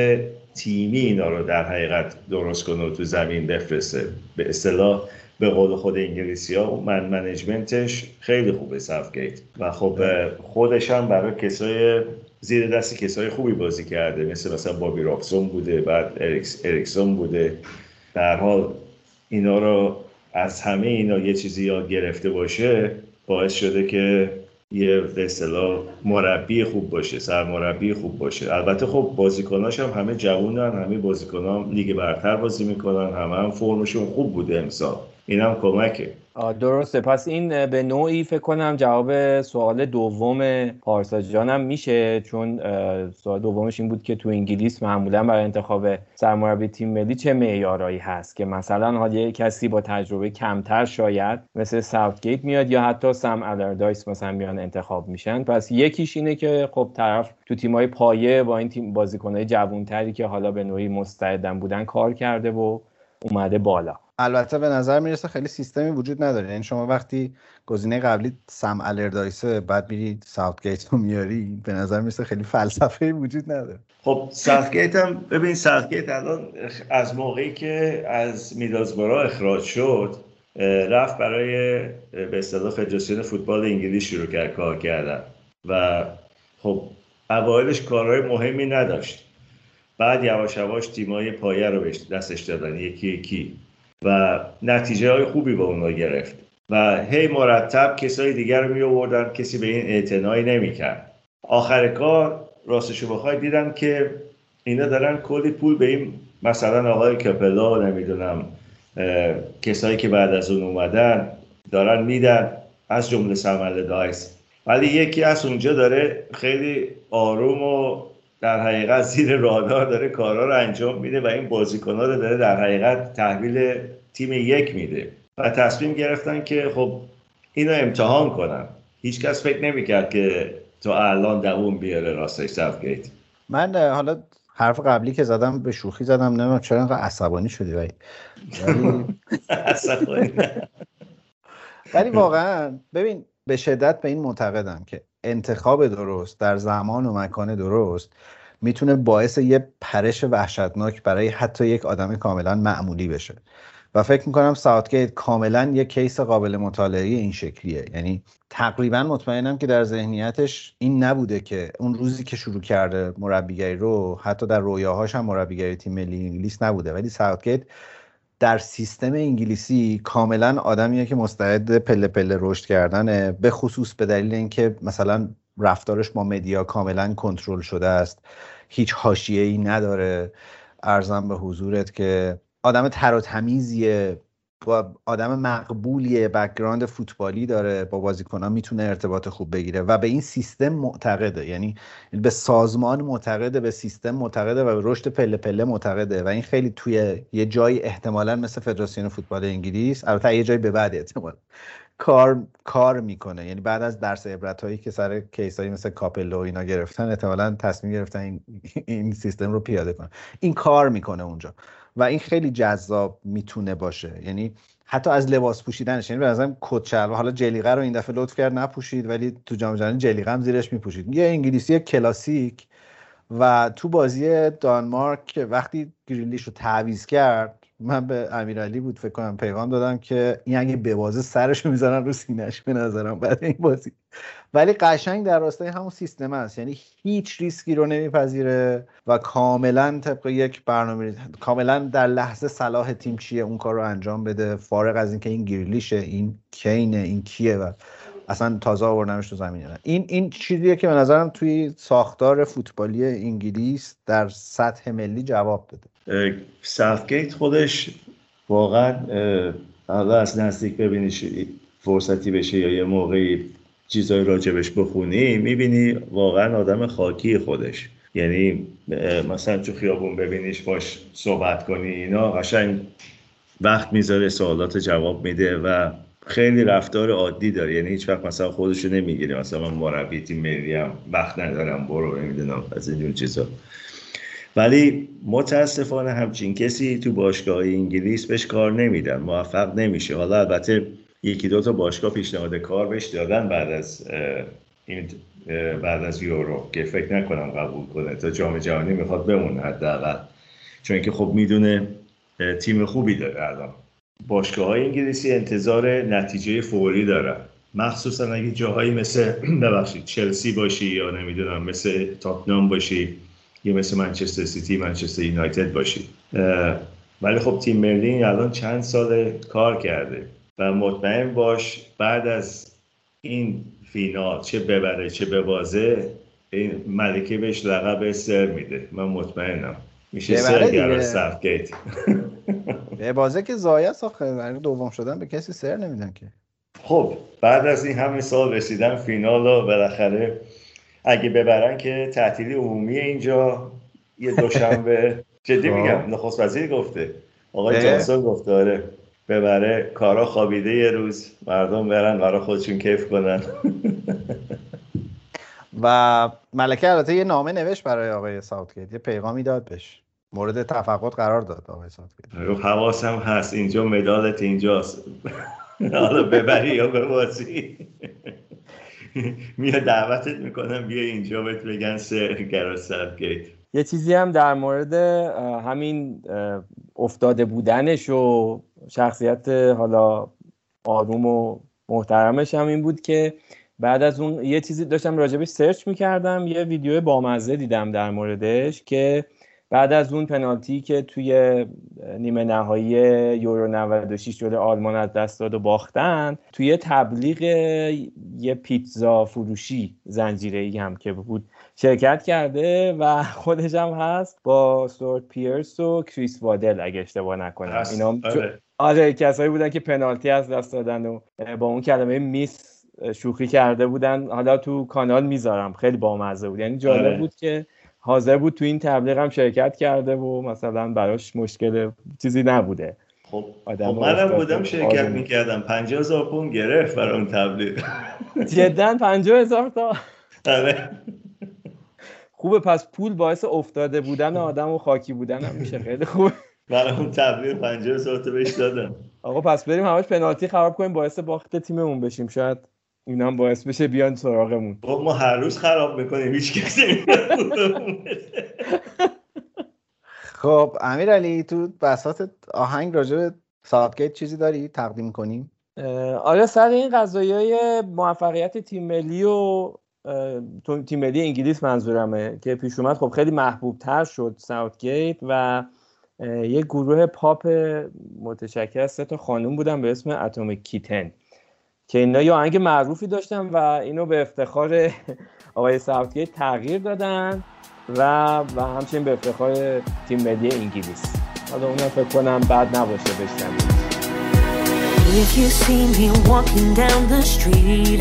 تیمی اینا رو در حقیقت درست کنه و تو زمین بفرسته. به اصطلاح به قول خود انگلیسی ها من منیجمنتش خیلی خوبه سافگیت. و خب خودش هم برای کسای زیر دست کسای خوبی بازی کرده. مثل مثلا بابی رابسون بوده بعد اریکس اریکسون بوده. در حال اینا رو از همه اینا یه چیزی یاد گرفته باشه باعث شده که یه به اصطلاح مربی خوب باشه سرمربی خوب باشه. البته خب بازیکناش هم همه جوونن همه بازیکنان لیگ برتر بازی می‌کنن همه هم فرمشون خوب بوده امسال. این هم کمکه درسته. پس این به نوعی فکر کنم جواب سوال دوم پارسا جانم میشه چون سوال دومش این بود که تو انگلیس معمولا برای انتخاب سرمربی تیم ملی چه معیارایی هست که مثلا حالا یه کسی با تجربه کمتر شاید مثل ساوتگیت میاد یا حتی سم الردایس مثلا میان انتخاب میشن. پس یکیش اینه که خب طرف تو تیمای پایه با این تیم بازیکنهای جوونتری که حالا به نوعی مستعدن بودن کار کرده و اومده بالا. البته به نظر می‌رسه خیلی سیستمی وجود نداره. یعنی شما وقتی گزینه قبلی سم الردایسه بعد میری گیت رو میاری به نظر می‌رسه خیلی فلسفه وجود نداره. خب گیت هم ببین گیت الان از موقعی که از میدازبرا اخراج شد رفت برای به اصطلاح فدراسیون فوتبال انگلیس شروع کرد کار کردن. و خب اوایلش کارهای مهمی نداشت. بعد یواش یواش تیمای پایه رو دستش دادن. یکی یکی. و نتیجه های خوبی با اونا گرفت. و هی مرتب کسای دیگر رو می آوردن کسی به این اعتنایی نمی‌کرد. آخر کار راستشو بخوای دیدم که اینا دارن کلی پول به این مثلا آقای کپلا نمی‌دونم کسایی که بعد از اون اومدن دارن میدن از جمله سمل دایس ولی یکی از اونجا داره خیلی آروم و در حقیقت زیر رادار داره کارا رو انجام میده و این بازیکنها رو داره در حقیقت تحویل تیم یک میده و تصمیم گرفتن که خب اینو امتحان کنن. هیچکس فکر نمی‌کرد که تو الان دووم بیاره راستش سفگیت من حالا حرف قبلی که زدم به شوخی زدم نمی‌دونم چرا اینقدر عصبانی شدی ولی ولی واقعا ببین به شدت به این معتقدم که انتخاب درست در زمان و مکان درست می‌تونه باعث یه پرش وحشتناک برای حتی یک آدم کاملا معمولی بشه. و فکر می‌کنم ساوتگیت کاملا یه case قابل مطالعه این شکلیه. یعنی تقریبا مطمئنم که در ذهنیتش این نبوده که اون روزی که شروع کرده مربیگری رو حتی در رویاهاش هم مربیگری تیم ملی انگلیس نبوده. ولی ساوتگیت در سیستم انگلیسی کاملا آدمیه که مستعد پله پله رشد کردنه به خصوص به دلیل اینکه مثلا رفتارش با media کاملا کنترل شده است. هیچ حاشیه ای نداره. عرضم به حضورت که آدم تر و تمیزیه با آدم مقبولیه background فوتبالی داره با بازیکنان می‌تونه ارتباط خوب بگیره و به این سیستم معتقده. یعنی به سازمان معتقده به سیستم معتقده و به رشد پله پله معتقده و این خیلی توی یه جایی احتمالا مثل فدراسیون فوتبال انگلیس البته یه جایی به بعد احتمال کار کار می‌کنه. یعنی بعد از درس عبرت هایی که سر case هایی مثل کاپلو اینا گرفتن احتمالا تصمیم گرفتن این, این سیستم رو پیاده کنن. این کار می‌کنه اونجا. و این خیلی جذاب می‌تونه باشه. یعنی حتی از لباس پوشیدنش. یعنی به نظرم کت حالا جلیقه رو این دفعه لطف کرد نپوشید ولی تو جام جهانی جلیقه هم زیرش میپوشید. یه انگلیسی کلاسیک و تو بازی دانمارک وقتی گریلیش رو تعویض کرد من به امیرعلی بود فکر کنم پیغام دادم که این اگه ببازه سرش می‌زنن رو سینش به نظرم بعد این بازی. ولی قشنگ در راستای همون سیستم است. یعنی هیچ ریسکی رو نمیپذیره و کاملا طبق یک برنامه کاملا در لحظه صلاح تیم چیه اون کار رو انجام بده. فارغ از اینکه این گریلیشه این کینه این کیه و اصلا تازه آوردنش تو زمین این این چیزیه که به نظرم توی ساختار فوتبالی انگلیس در سطح ملی جواب داده. ساوتگیت خودش واقعا حالا از نزدیک ببینی فرصتی بشه یا یه موقعی چیزای راجبش بخونی می‌بینی واقعا آدم خاکی خودش. یعنی مثلا تو خیابون ببینیش باش صحبت کنی اینا قشنگ وقت می‌ذاره سوالات جواب میده و خیلی رفتار عادی داره. یعنی هیچ وقت مثلا خودشو نمی‌گیره. مثلا من مربی تیم ملی وقت ندارم برو نمی‌دونم از اینجور چیزا. ولی متاسفانه همچین کسی تو باشگاه انگلیس بهش کار نمیدن. موفق نمیشه. حالا البته یکی دو تا باشگاه پیشنهاد کار بهش دادن بعد از این بعد از یورو که فکر نکنم قبول کنه. تا جام جهانی می‌خواد بمونه حداقل. چون که خب می‌دونه تیم خوبی داره الان. باشگاه های انگلیسی انتظار نتیجه فوری دارن. مخصوصا اگه جاهایی مثل ببخشید چلسی باشی یا نمی‌دونم مثل تاتنام باشی یا مثل منچستر سیتی منچستر یونایتد باشی. ولی خب تیم ملی الان چند سال کار کرده و مطمئن باش بعد از این فینال چه ببره چه ببازه این ملکه بهش لقب سر میده. من مطمئنم. میشه سرگرار سفگیت به بازه که زایه آخه دوم شدن به کسی سر نمیدن که. خب بعد از این همه سال رسیدن فینال و بالاخره اگه ببرن که تعطیلی عمومی اینجا یه دوشنبه. جدی خب. میگم نخست وزیر گفته. آقای جانسون گفته آره ببره کارا خوابیده یه روز مردم برن برای خودشون کیف کنن. و ملکه البته یه نامه نوشت برای آقای ساوتگیت یه پیغامی داد بهش. مورد تفقد قرار داد آقای ساوتگیت حواسم هست. اینجا مدالت اینجاست. حالا ببری یا ببازی. میاد دعوتت می‌کنم بیا اینجا بهت بگن سر گرا ساوتگیت یه چیزی هم در مورد همین افتاده بودنش و شخصیت حالا آروم و محترمش هم این بود که بعد از اون یه چیزی داشتم راجبش سرچ می‌کردم یه ویدیو بامزه دیدم در موردش که بعد از اون پنالتی که توی نیمه نهایی یورو 96 جلوی آلمان از دست داد و باختن توی تبلیغ یه پیتزا فروشی زنجیره ای هم که بود شرکت کرده و خودش هم هست با سورت پیرس و کریس وادل اگه اشتباه نکنم. اینا آره. آره کسایی بودن که پنالتی از دست دادن و با اون کلمه میس شوخی کرده بودن. حالا تو کانال می‌ذارم. خیلی بامزه بود. یعنی جالب آره. بود که حاضر بود تو این تبلیغ هم شرکت کرده و مثلا براش مشکل چیزی نبوده. خب, خب منم بودم شرکت می‌کردم. 50 هزار پون گرفت برای اون تبلیغ. جدا 50 هزار تا. آره. خوبه پس پول باعث افتاده بودن آدم و خاکی بودن هم میشه. خیلی خوبه برای اون تبلیغ 50 هزار تا بهش دادم. آقا پس بریم همش پنالتی خراب کنیم باعث باخت تیممون بشیم. شاید اینا هم باعث بشه بیان سراغمون. خب ما هر روز خراب می‌کنیم هیچ کسی خب امیر علی تو بساط آهنگ راجع به ساوتگیت چیزی داری تقدیم کنیم؟ آره سر این قضایای موفقیت تیم ملی و تیم ملی انگلیس منظورمه که پیش اومد؟ خب خیلی محبوب تر شد ساوتگیت و یه گروه پاپ متشکل از سه تا خانوم بودن به اسم Atomic Kitten که اینا یه آهنگ معروفی داشتن و اینو به افتخار آقای ساوتگیت تغییر دادن و و همچنین به افتخار تیم ملی انگلیس. حالا اونم فکر کنم بد نباشه بشنوید If you see me walking down the street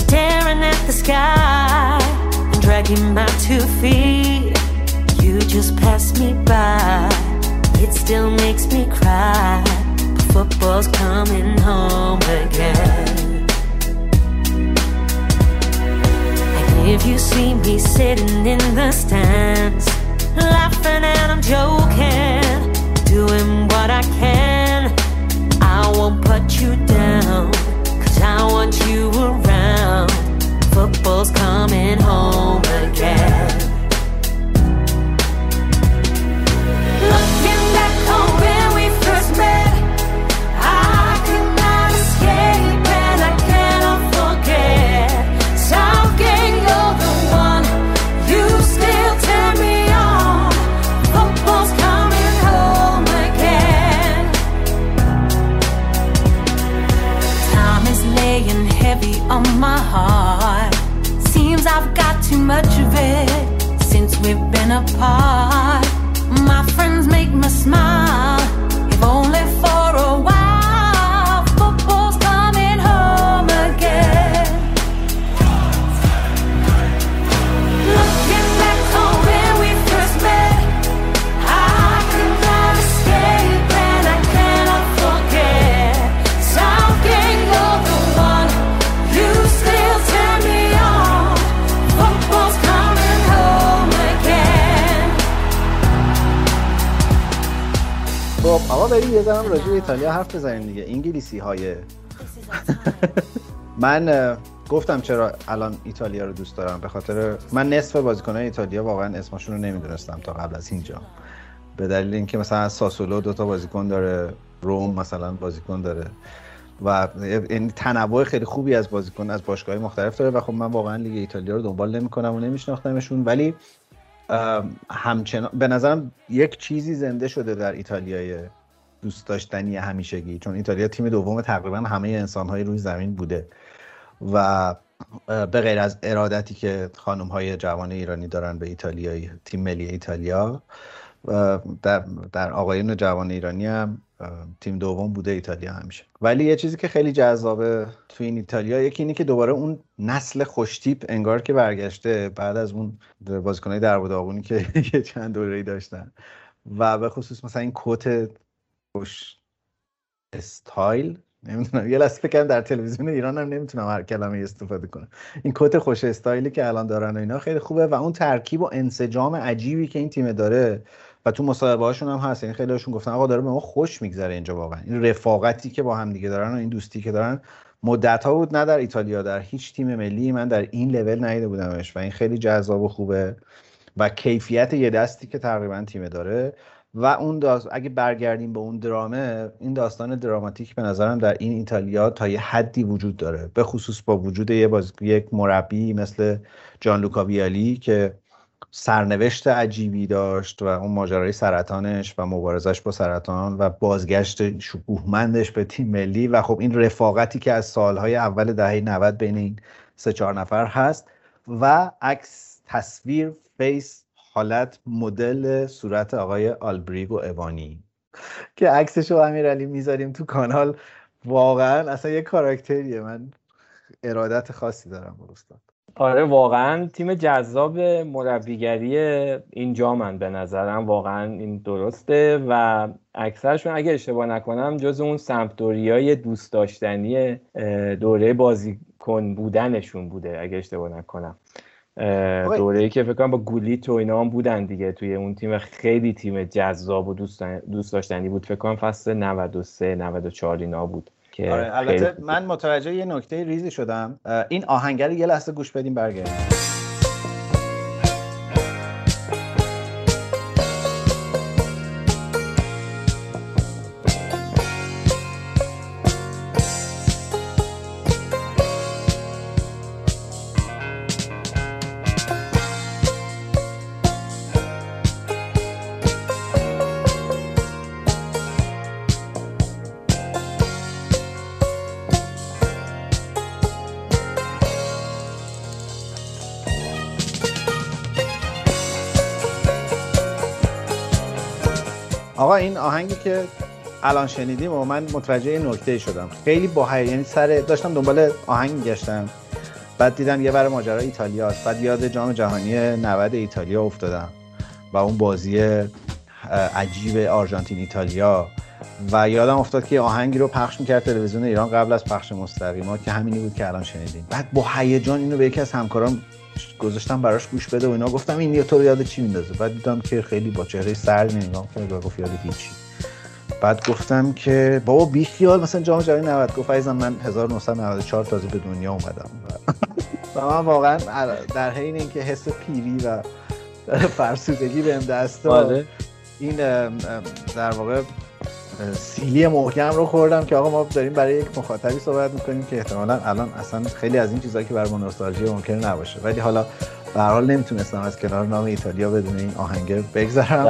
Staring at the sky Dragging my two feet You just pass me by. It still makes me cry. Football's coming home again. And if you see me sitting in the stands, laughing and I'm joking, doing what I can, I won't put you down, cause I want you around. Football's coming home again. راجع ایتالیا حرف بزنیم دیگه. انگلیسی های من گفتم چرا الان ایتالیا رو دوست دارم. به خاطر من نصف بازیکنان ایتالیا واقعا اسمشون رو نمی‌دونستم تا قبل از اینجا. به دلیل اینکه مثلا ساسولو دوتا بازیکن داره روم مثلا بازیکن داره. و این تنوع خیلی خوبی از بازیکن از باشگاه مختلف داره. و خب من واقعا لیگ ایتالیا رو دنبال نمی‌کنم و نمیشناختمشون. ولی همچنان به نظرم یک چیزی زنده شده در ایتالیای دوست داشتنی همیشگی چون ایتالیا تیم دوم تقریبا همه انسانهای روی زمین بوده. و به غیر از ارادتی که خانم های جوان ایرانی دارن به ایتالیایی تیم ملی ایتالیا در, در آقایون جوان ایرانی هم تیم دوم بوده ایتالیا همیشه. ولی یه چیزی که خیلی جذابه تو این ایتالیا یکی اینه که دوباره اون نسل خوشتیپ انگار که برگشته بعد از اون بازیکنای در داغونی که یه چند دوره‌ای داشتن. و به خصوص مثلا این کت خوش استایل نمی‌دونم. یه لحظه فکر در تلویزیون ایران هم نمی‌تونم هر کلمه استفاده کنم. این کت خوش استایلی که الان دارن و اینا خیلی خوبه و اون ترکیب و انسجام عجیبی که این تیم داره و تو مصاحبه هاشون هم هست. یعنی خیلی هاشون گفتن آقا داره به ما خوش میگذره اینجا واقعا. این رفاقتی که با هم دیگه دارن و این دوستی که دارن مدت ها بود نه در ایتالیا در هیچ تیم ملی من در این لول ندیده بودمش و این خیلی جذاب و خوبه و کیفیت یه دستی که تقریبا تیم داره. و اون داست... اگه برگردیم به اون درامه این داستان دراماتیک به نظرم در این ایتالیا تا یه حدی وجود داره. به خصوص با وجود یه باز... یک مربی مثل جان لوکا ویالی که سرنوشت عجیبی داشت و اون ماجرای سرطانش و مبارزش با سرطان و بازگشت شکوهمندش به تیم ملی و خب این رفاقتی که از سالهای اول دهه 90 بین این سه چهار نفر هست و عکس تصویر face حالت مدل صورت آقای آلبریگو اوانی. که عکسش رو امیرعلی می‌ذاریم تو کانال. واقعا اصلا یه کاراکتریه. من ارادت خاصی دارم با استاد. آره واقعا تیم جذاب مربیگری اینجا من به نظرم. واقعا این درسته و اکثرشون اگه اشتباه نکنم جز اون سمپدوریای دوست داشتنی دوره بازیکن بودنشون بوده اگه اشتباه نکنم. دوره ای که فکر کنم با گولیت و اینا هم بودن دیگه. توی اون تیم خیلی تیم جذاب و دوست داشتنی بود. فکر کنم فصل 93 94 اینا بود که آره البته من متوجه یه نکته ریزی شدم. این آهنگر یه لحظه گوش بدیم برگردیم. آهنگی که الان شنیدیم و من متوجه نکته شدم. خیلی با یعنی سر داشتم دنبال آهنگ گشتم بعد دیدم یه بر ماجرا ایتالیاست. بعد یاد جام جهانی 90 ایتالیا افتادم و اون بازی عجیب آرژانتین ایتالیا. و یادم افتاد که آهنگی رو پخش می‌کرد تلویزیون ایران قبل از پخش مستقیما که همینی بود که الان شنیدیم. بعد با هیجان اینو به یکی از همکارام گذاشتم براش گوش بده و اینا گفتم این تو رو یاد چی میندازه؟ بعد دیدم که خیلی با چهره سرد نگاه کرد و گفت یاد هیچی. بعد گفتم که بابا بی خیال مثلا جام جهانی 90 گفت عزیزم من 1994 تازه به دنیا اومدم. و من واقعا در حین اینکه حس پیری و فرسودگی بهم دست داد بله. این در واقع سیلی محکم رو خوردم که آقا ما داریم برای یک مخاطبی صحبت می‌کنیم که احتمالا الان اصلا خیلی از این چیزهایی که بر ما نوستالژی ممکنه نباشه. ولی حالا به حال نمی‌تونستم از کنار نام ایتالیا بدون این آهنگر بگذرم.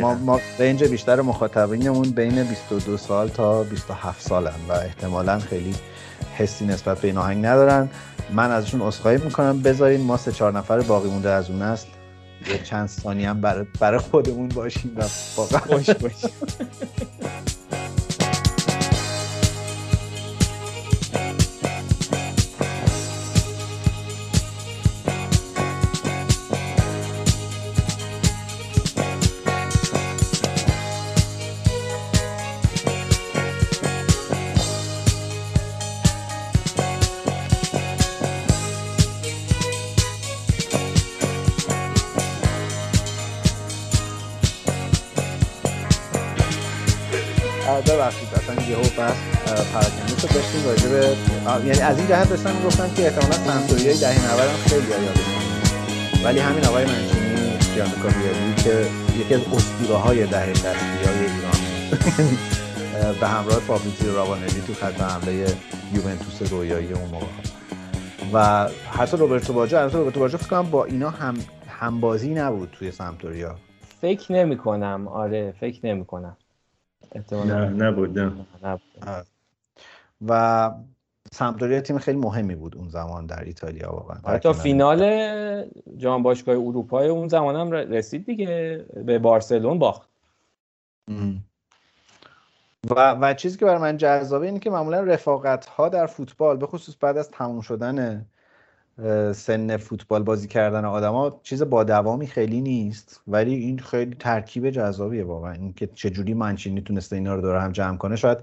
ما, ما رنج بیشتر مخاطبینمون بین 22 سال تا 27 سالن و احتمالا خیلی حسی نسبت به این آهنگ ندارن. من ازشون عذرخواهی می‌کنم. بذارین ما سه چهار نفر باقی مونده از اون نسل یه چند ثانیه هم برای, خودمون باشیم و واقعا خوش باشیم. یعنی از این جهت داشتن گفتن که احتمالاً سمسوریای دهه 90 هم خیلی یادشون ولی همین آقای منچینی جیانلوکا ویالی که یکی از اسطوره های دهه دستی ایران به همراه فابریزیو رابانلی تو خط حمله یوونتوس رویایی اون موقع. و حتی روبرتو باجا البته روبرتو باجا فکر کنم با اینا هم همبازی نبود توی سمتوریا فکر نمی کنم آره فکر نمی کنم نه نبود نه. و سمتوریا تیم خیلی مهمی بود اون زمان در ایتالیا واقعا. حتی فینال جام باشگاه اروپای اون زمان هم رسید دیگه به بارسلون باخت. و, و چیزی که برای من جذابه اینه که معمولا رفاقت ها در فوتبال به خصوص بعد از تموم شدن سن فوتبال بازی کردن آدما چیز با دوامی خیلی نیست. ولی این خیلی ترکیب جذابیه واقعا. اینکه چجوری منچینی تونسته اینا رو دور هم جمع کنه. شاید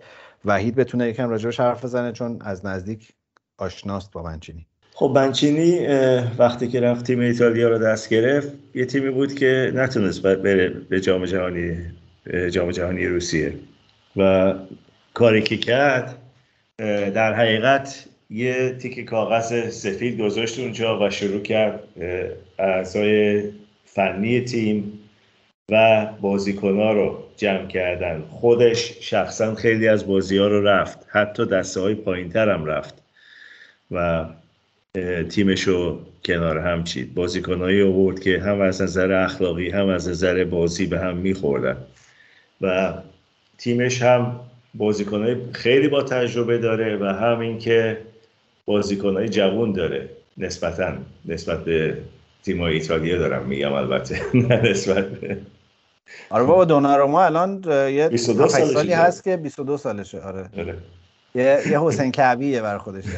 وحید بتونه یکم راجبش حرف بزنه چون از نزدیک آشناست با منچینی. خب منچینی وقتی که رفت تیم ایتالیا رو دست گرفت یه تیمی بود که نتونست بره به جام جهانی جام جهانی روسیه. و کاری که کرد در حقیقت یه تیک کاغذ سفید گذاشت اونجا و شروع کرد اعضای فنی تیم و بازیکنها رو جمع کردن. خودش شخصا خیلی از بازی ها رو رفت. حتی دسته های پایین هم رفت. و تیمش رو کنار هم چید. بازیکنهایی آورد که هم از نظر اخلاقی هم از نظر بازی به هم میخوردن. و تیمش هم بازیکنهای خیلی با تجربه داره و هم اینکه بازیکنهای جوون داره. نسبتا نسبت به تیم ایتالیا دارم میگم البته. نسبت به آره بابا دوناروما الان یه 22 سالی هست که 22 سالشه آره, آره. یه یه حسین کعبیه بر خودش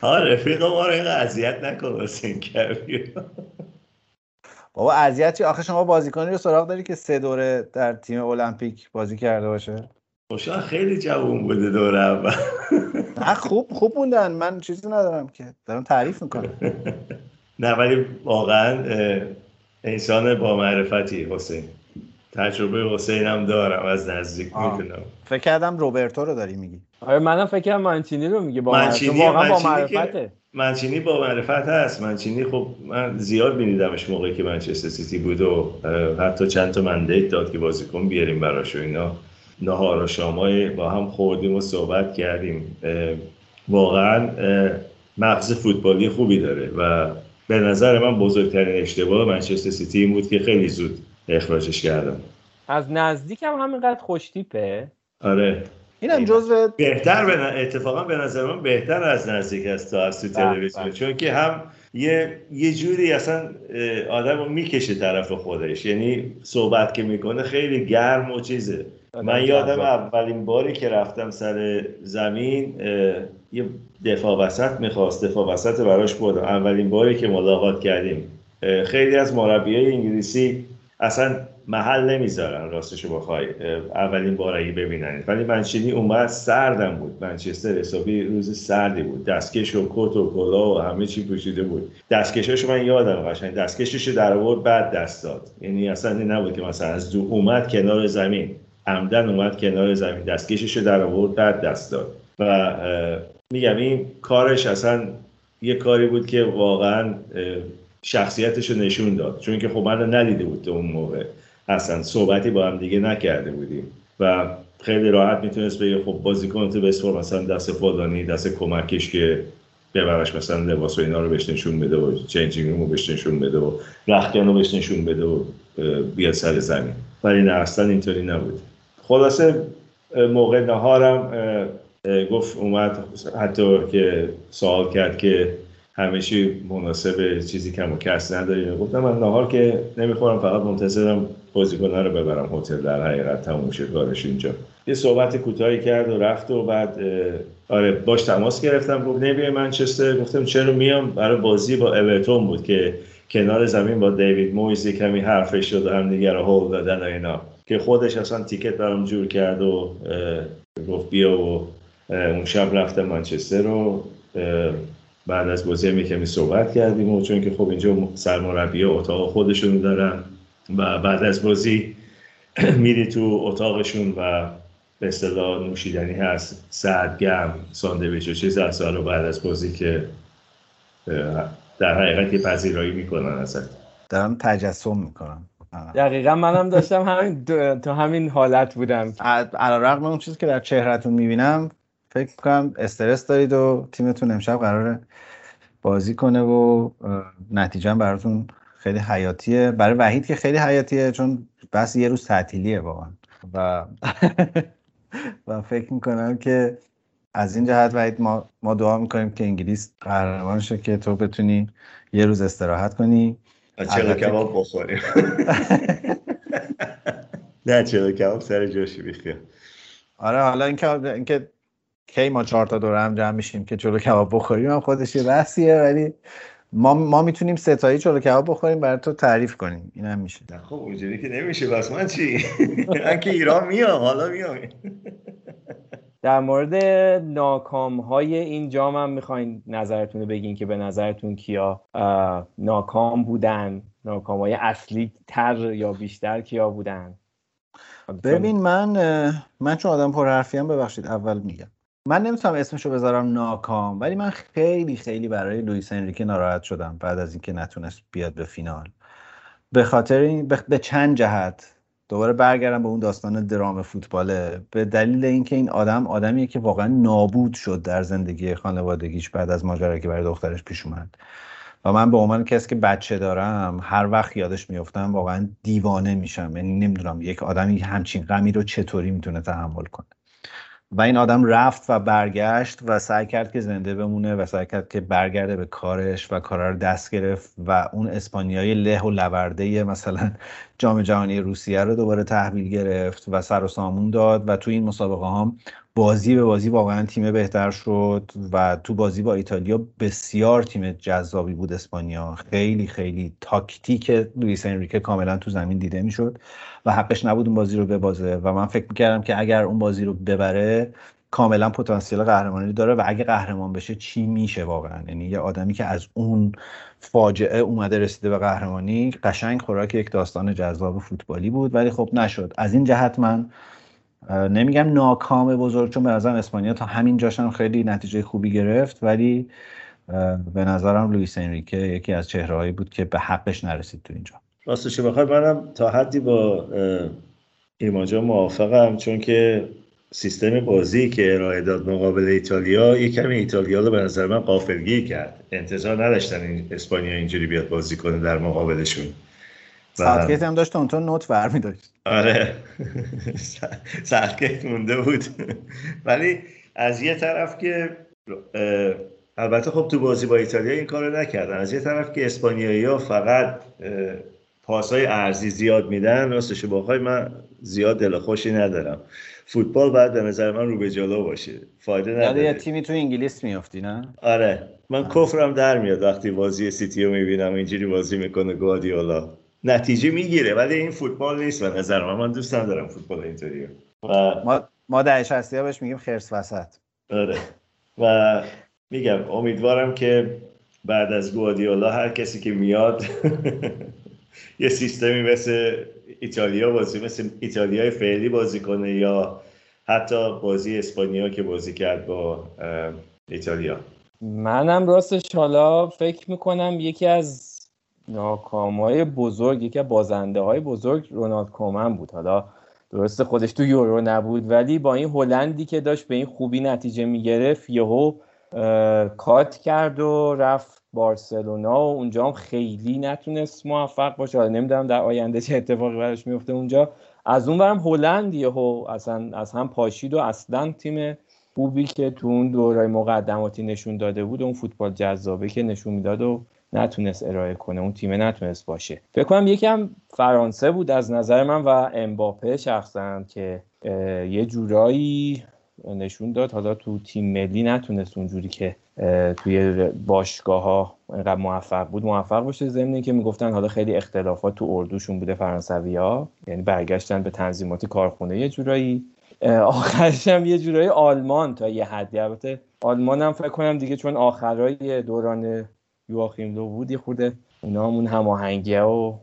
آره رفیق ما رو اینقدر اذیت نکن حسین کعبی بابا اذیت چی؟ آخه شما بازیکنی رو سراغ داری که سه دوره در تیم المپیک بازی کرده باشه؟ خوشا خیلی جوون بوده دوره اول. نه خوب خوب موندن. من چیزی ندارم که. دارم تعریف می‌کنم. نه ولی واقعا انسان با معرفتی حسین. تجربه حسین هم دارم از نزدیک می‌تونم. فکر کردم روبرتو رو داری میگی. آره منم فکر کردم منچینی رو میگی. با منچینی واقعا با معرفته. منچینی با معرفت هست. منچینی خب من زیاد بینیدمش موقعی که منچستر سیتی بود و حتی چند تا مندیت داد که بازیکن بیاریم براش و اینا. نهار و شامای با هم خوردیم و صحبت کردیم. واقعا مغز فوتبالی خوبی داره و به نظر من بزرگترین اشتباه منچستر سیتی این بود که خیلی زود اخراجش کردم. از نزدیک هم همینقدر خوشتیپه. آره. اینم جزء بهتر به اتفاقا به نظر من بهتر از نزدیک است تا از تو بله، تلویزیون. بله. چون که هم یه یه جوری اصلا آدم رو می‌کشه طرف خودش. یعنی صحبت که می‌کنه خیلی گرم و چیزه. من یادم اولین باری که رفتم سر زمین یه دفاع وسط می‌خواست دفاع وسط براش بودم اولین باری که ملاقات کردیم خیلی از مربیای انگلیسی اصلا محل نمی‌ذارن راستشو بخوای اولین بار اگه ببینن ولی منچینی اومد سردم بود. منچستر حسابی روز سردی بود. دستکش و کت و کلا و همه چی پوشیده بود. دستکشش من یادم قشنگ. دستکشش در آورد بعد دست داد. یعنی اصلا نبود که مثلا از دو اومد کنار زمین. عمدن اومد کنار زمین. دستکشش در آورد بعد دست داد. و میگم این کارش اصلا یه کاری بود که واقعا شخصیتش رو نشون داد. چون که خب من ندیده بود اون موقع. اصلا صحبتی با هم دیگه نکرده بودیم. و خیلی راحت می‌تونست بگه خب بازیکن تو بسپر مثلا دست فلانی دست کمکش که ببرش مثلا لباس و اینا رو بهش نشون بده و چنجینگ رو بهش نشون بده و رختکن رو بهش نشون بده و بیاد سر زمین. ولی نه اصلا اینطوری نبود. خلاصه موقع نهارم گفت اومد حتی که سوال کرد که چی مناسب چیزی کم و کس نداری گفتم من نهار که نمی‌خورم فقط منتظرم بازیکن‌ها رو ببرم هتل در حقیقت تموم شد کارش اینجا. یه صحبت کوتاهی کرد و رفت و بعد آره باش تماس گرفتم. گفت نمیای منچستر. گفتم چرا میام؟ برای بازی با اورتون بود که کنار زمین با دیوید مویز کمی حرفش شد و هم دیگه رو هول دادن اینا. که خودش اصلا تیکت برام جور کرد و گفت بیا و اون شب رفتم منچستر رو بعد از بازی هم کمی صحبت کردیم و چون که خب اینجا سرمربی اتاق خودشون دارن و بعد از بازی میری تو اتاقشون و به اصطلاح نوشیدنی هست سردگرم ساندویچ و چیز از رو بعد از بازی که در حقیقت یه پذیرایی می‌کنن ازت. دارم تجسم می‌کنم. دقیقا منم داشتم همین تو همین حالت بودم. علا رقم اون چیزی که در چهرهتون می‌بینم فکر کنم استرس دارید و تیمتون امشب قراره بازی کنه و نتیجه براتون خیلی حیاتیه. برای وحید که خیلی حیاتیه چون بس یه روز تعطیلیه واقعا. و و فکر می‌کنم که از این جهت وحید ما, ما دعا می‌کنیم که انگلیس قهرمان شه که تو بتونی یه روز استراحت کنی. چرا کباب بخوریم. نه چرا کباب سر جاشی بیخیال. آره حالا اینکه اینکه کی ما چهار تا دور هم جمع میشیم که چلو کباب بخوریم؟ هم خودش یه بحثیه ولی ما ما می‌تونیم ستایی چلو کباب بخوریم برای تو تعریف کنیم. این هم میشه. خب اونجوری که نمیشه بس من چی؟ من که ایران میام حالا میام. در مورد ناکام های این جام هم می‌خواین نظرتون رو بگین که به نظرتون کیا ناکام بودن ناکام های اصلی تر یا بیشتر کیا بودن؟ ببین من من چون آدم پر حرفی هم ببخشید اول میگم. من نمی‌تونم اسمشو بذارم ناکام ولی من خیلی خیلی برای لوئیس انریکه ناراحت شدم بعد از اینکه نتونست بیاد به فینال. به خاطر این به چند جهت. دوباره برگردم به اون داستان درام فوتباله به دلیل اینکه این آدم آدمیه که واقعا نابود شد در زندگی خانوادگیش بعد از ماجرایی که برای دخترش پیش اومد. و من به عنوان کسی که بچه دارم هر وقت یادش میفتم واقعا دیوانه میشم. یعنی نمی‌دونم یک آدمی همچین غمی رو چطوری می‌تونه تحمل کنه. و این آدم رفت و برگشت و سعی کرد که زنده بمونه و سعی کرد که برگرده به کارش و کارا رو دست گرفت و اون اسپانیای له و لورده مثلا جام جهانی روسیه رو دوباره تحویل گرفت و سر و سامون داد و تو این مسابقه هم بازی به بازی واقعا تیم بهتر شد و تو بازی با ایتالیا بسیار تیم جذابی بود اسپانیا. خیلی خیلی تاکتیک لوئیس انریکه کاملا تو زمین دیده می‌شد و حقش نبود اون بازی رو ببازه. و من فکر می‌کردم که اگر اون بازی رو ببره کاملا پتانسیل قهرمانی داره و اگه قهرمان بشه چی میشه واقعا؟ یعنی یه آدمی که از اون فاجعه اومده رسیده به قهرمانی قشنگ خوراک یک داستان جذاب فوتبالی بود ولی خب نشد. از این جهت من نمیگم ناکام بزرگ چون به نظرم اسپانیا تا همین جاشم خیلی نتیجه خوبی گرفت ولی به نظرم لوئیس انریکه یکی از چهرههایی بود که به حقش نرسید تو اینجا. راستش بخوای منم تا حدی با ایمانجا موافقم چون که سیستم بازی که ارائه داد مقابل ایتالیا یک کمی ایتالیا رو به نظر من قافلگیر کرد. انتظار نداشتن این اسپانیا اینجوری بیاد بازی کنه در مقابلشون. ساعتگیت هم داشت اونطور نوت برمی داشت آره. ساعتگیت مونده بود. ولی از یه طرف که البته خب تو بازی با ایتالیا این کارو نکردن. از یه طرف که اسپانیایی ها فقط پاسای ارزی زیاد میدن راستش باخای من زیاد دل خوشی ندارم. فوتبال باید به نظر من رو به جلو باشه. فایده نداره یه تیمی تو انگلیس میافتی نه؟ آره. من کفرم در میاد وقتی بازی سیتی رو می‌بینم اینجوری بازی می‌کنه گوادیولا. نتیجه می‌گیره ولی این فوتبال نیست به نظر من. من دوست ندارم فوتبال اینطوری و ما ما در ها بهش میگیم خرس وسط. آره. و میگم امیدوارم که بعد از گوادیولا هر کسی که میاد یه سیستمی مثل ایتالیا بازی مثل ایتالیای فعلی بازی کنه یا حتی بازی اسپانیا که بازی کرد با ایتالیا. منم راستش حالا فکر می‌کنم یکی از ناکامهای بزرگ یکی از بازنده های بزرگ رونالد کومن بود. حالا درسته خودش تو یورو نبود ولی با این هلندی که داشت به این خوبی نتیجه می‌گرفت یهو کات کرد و رفت بارسلونا و اونجا هم خیلی نتونست موفق باشه. نمی‌دونم در آینده چه اتفاقی براش میفته اونجا از اون برم هلند یهو اصلا از هم پاشید و اصلا تیم خوبی که تو اون دورای مقدماتی نشون داده بود اون فوتبال جذابه که نشون می‌داد و نتونست ارائه کنه. اون تیم نتونست باشه. فکر کنم یکم فرانسه بود از نظر من و امباپه شخصا که یه جورایی نشون داد. حالا تو تیم ملی نتونست اونجوری که توی باشگاه ها انقدر موفق بود موفق باشه ضمن که می‌گفتن حالا خیلی اختلافات تو اردوشون بوده فرانسوی ها یعنی برگشتن به تنظیمات کارخونه یه جورایی. آخرش هم یه جورایی آلمان تا یه حدی. البته آلمان هم فکر کنم دیگه چون آخرای دوران یواخیم لو بود یه خورده اونا همون هماهنگی و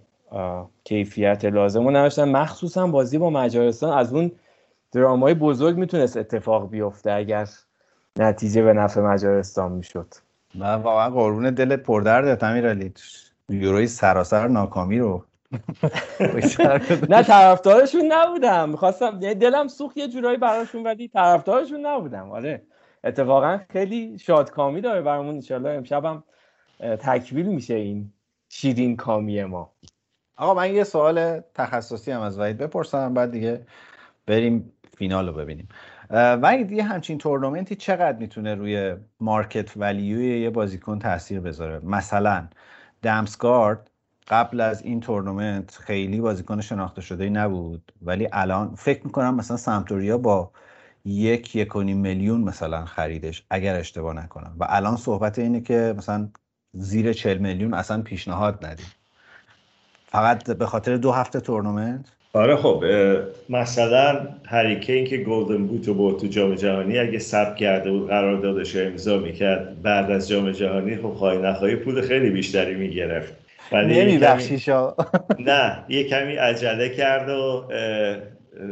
کیفیت لازم رو نداشتن. مخصوصا بازی با مجارستان. از اون درامای بزرگ می‌تونست اتفاق بیفته اگر نتیجه به نفع مجارستان می‌شد. و واقعا قربون دل پردرد امیرعلی. یوروی سراسر ناکامی رو. نه طرفدارشون نبودم. می‌خواستم یعنی دلم سوخت یه جورایی براشون ولی طرفدارشون نبودم. آره اتفاقا خیلی شادکامی داره برامون انشالله امشبم تکمیل میشه این شیرین کامی ما. آقا من یه سوال تخصصی هم از وحید بپرسم بعد دیگه بریم فینال رو ببینیم. وحید یه همچین تورنمنتی چقدر می‌تونه روی مارکت ولیوی یه بازیکن تاثیر بذاره؟ مثلا دمسگارد قبل از این تورنمنت خیلی بازیکن شناخته شده نبود ولی الان فکر می‌کنم مثلا سمتوریا با یک یک میلیون مثلا خریدش اگر اشتباه نکنم. و الان صحبت اینه که مثلا زیر چل میلیون اصلا پیشنهاد ندیم. فقط به خاطر دو هفته تورنمنت؟ آره خب مثلا هریکین که گلدن بوت و بود تو جام جهانی اگه ثبت کرده بود قرار دادش امضا می‌کرد. بعد از جام جهانی خب خواهی نخواهی پول خیلی بیشتری می‌گرفت. نمیبخشیشا نه یه کمی عجله کرد و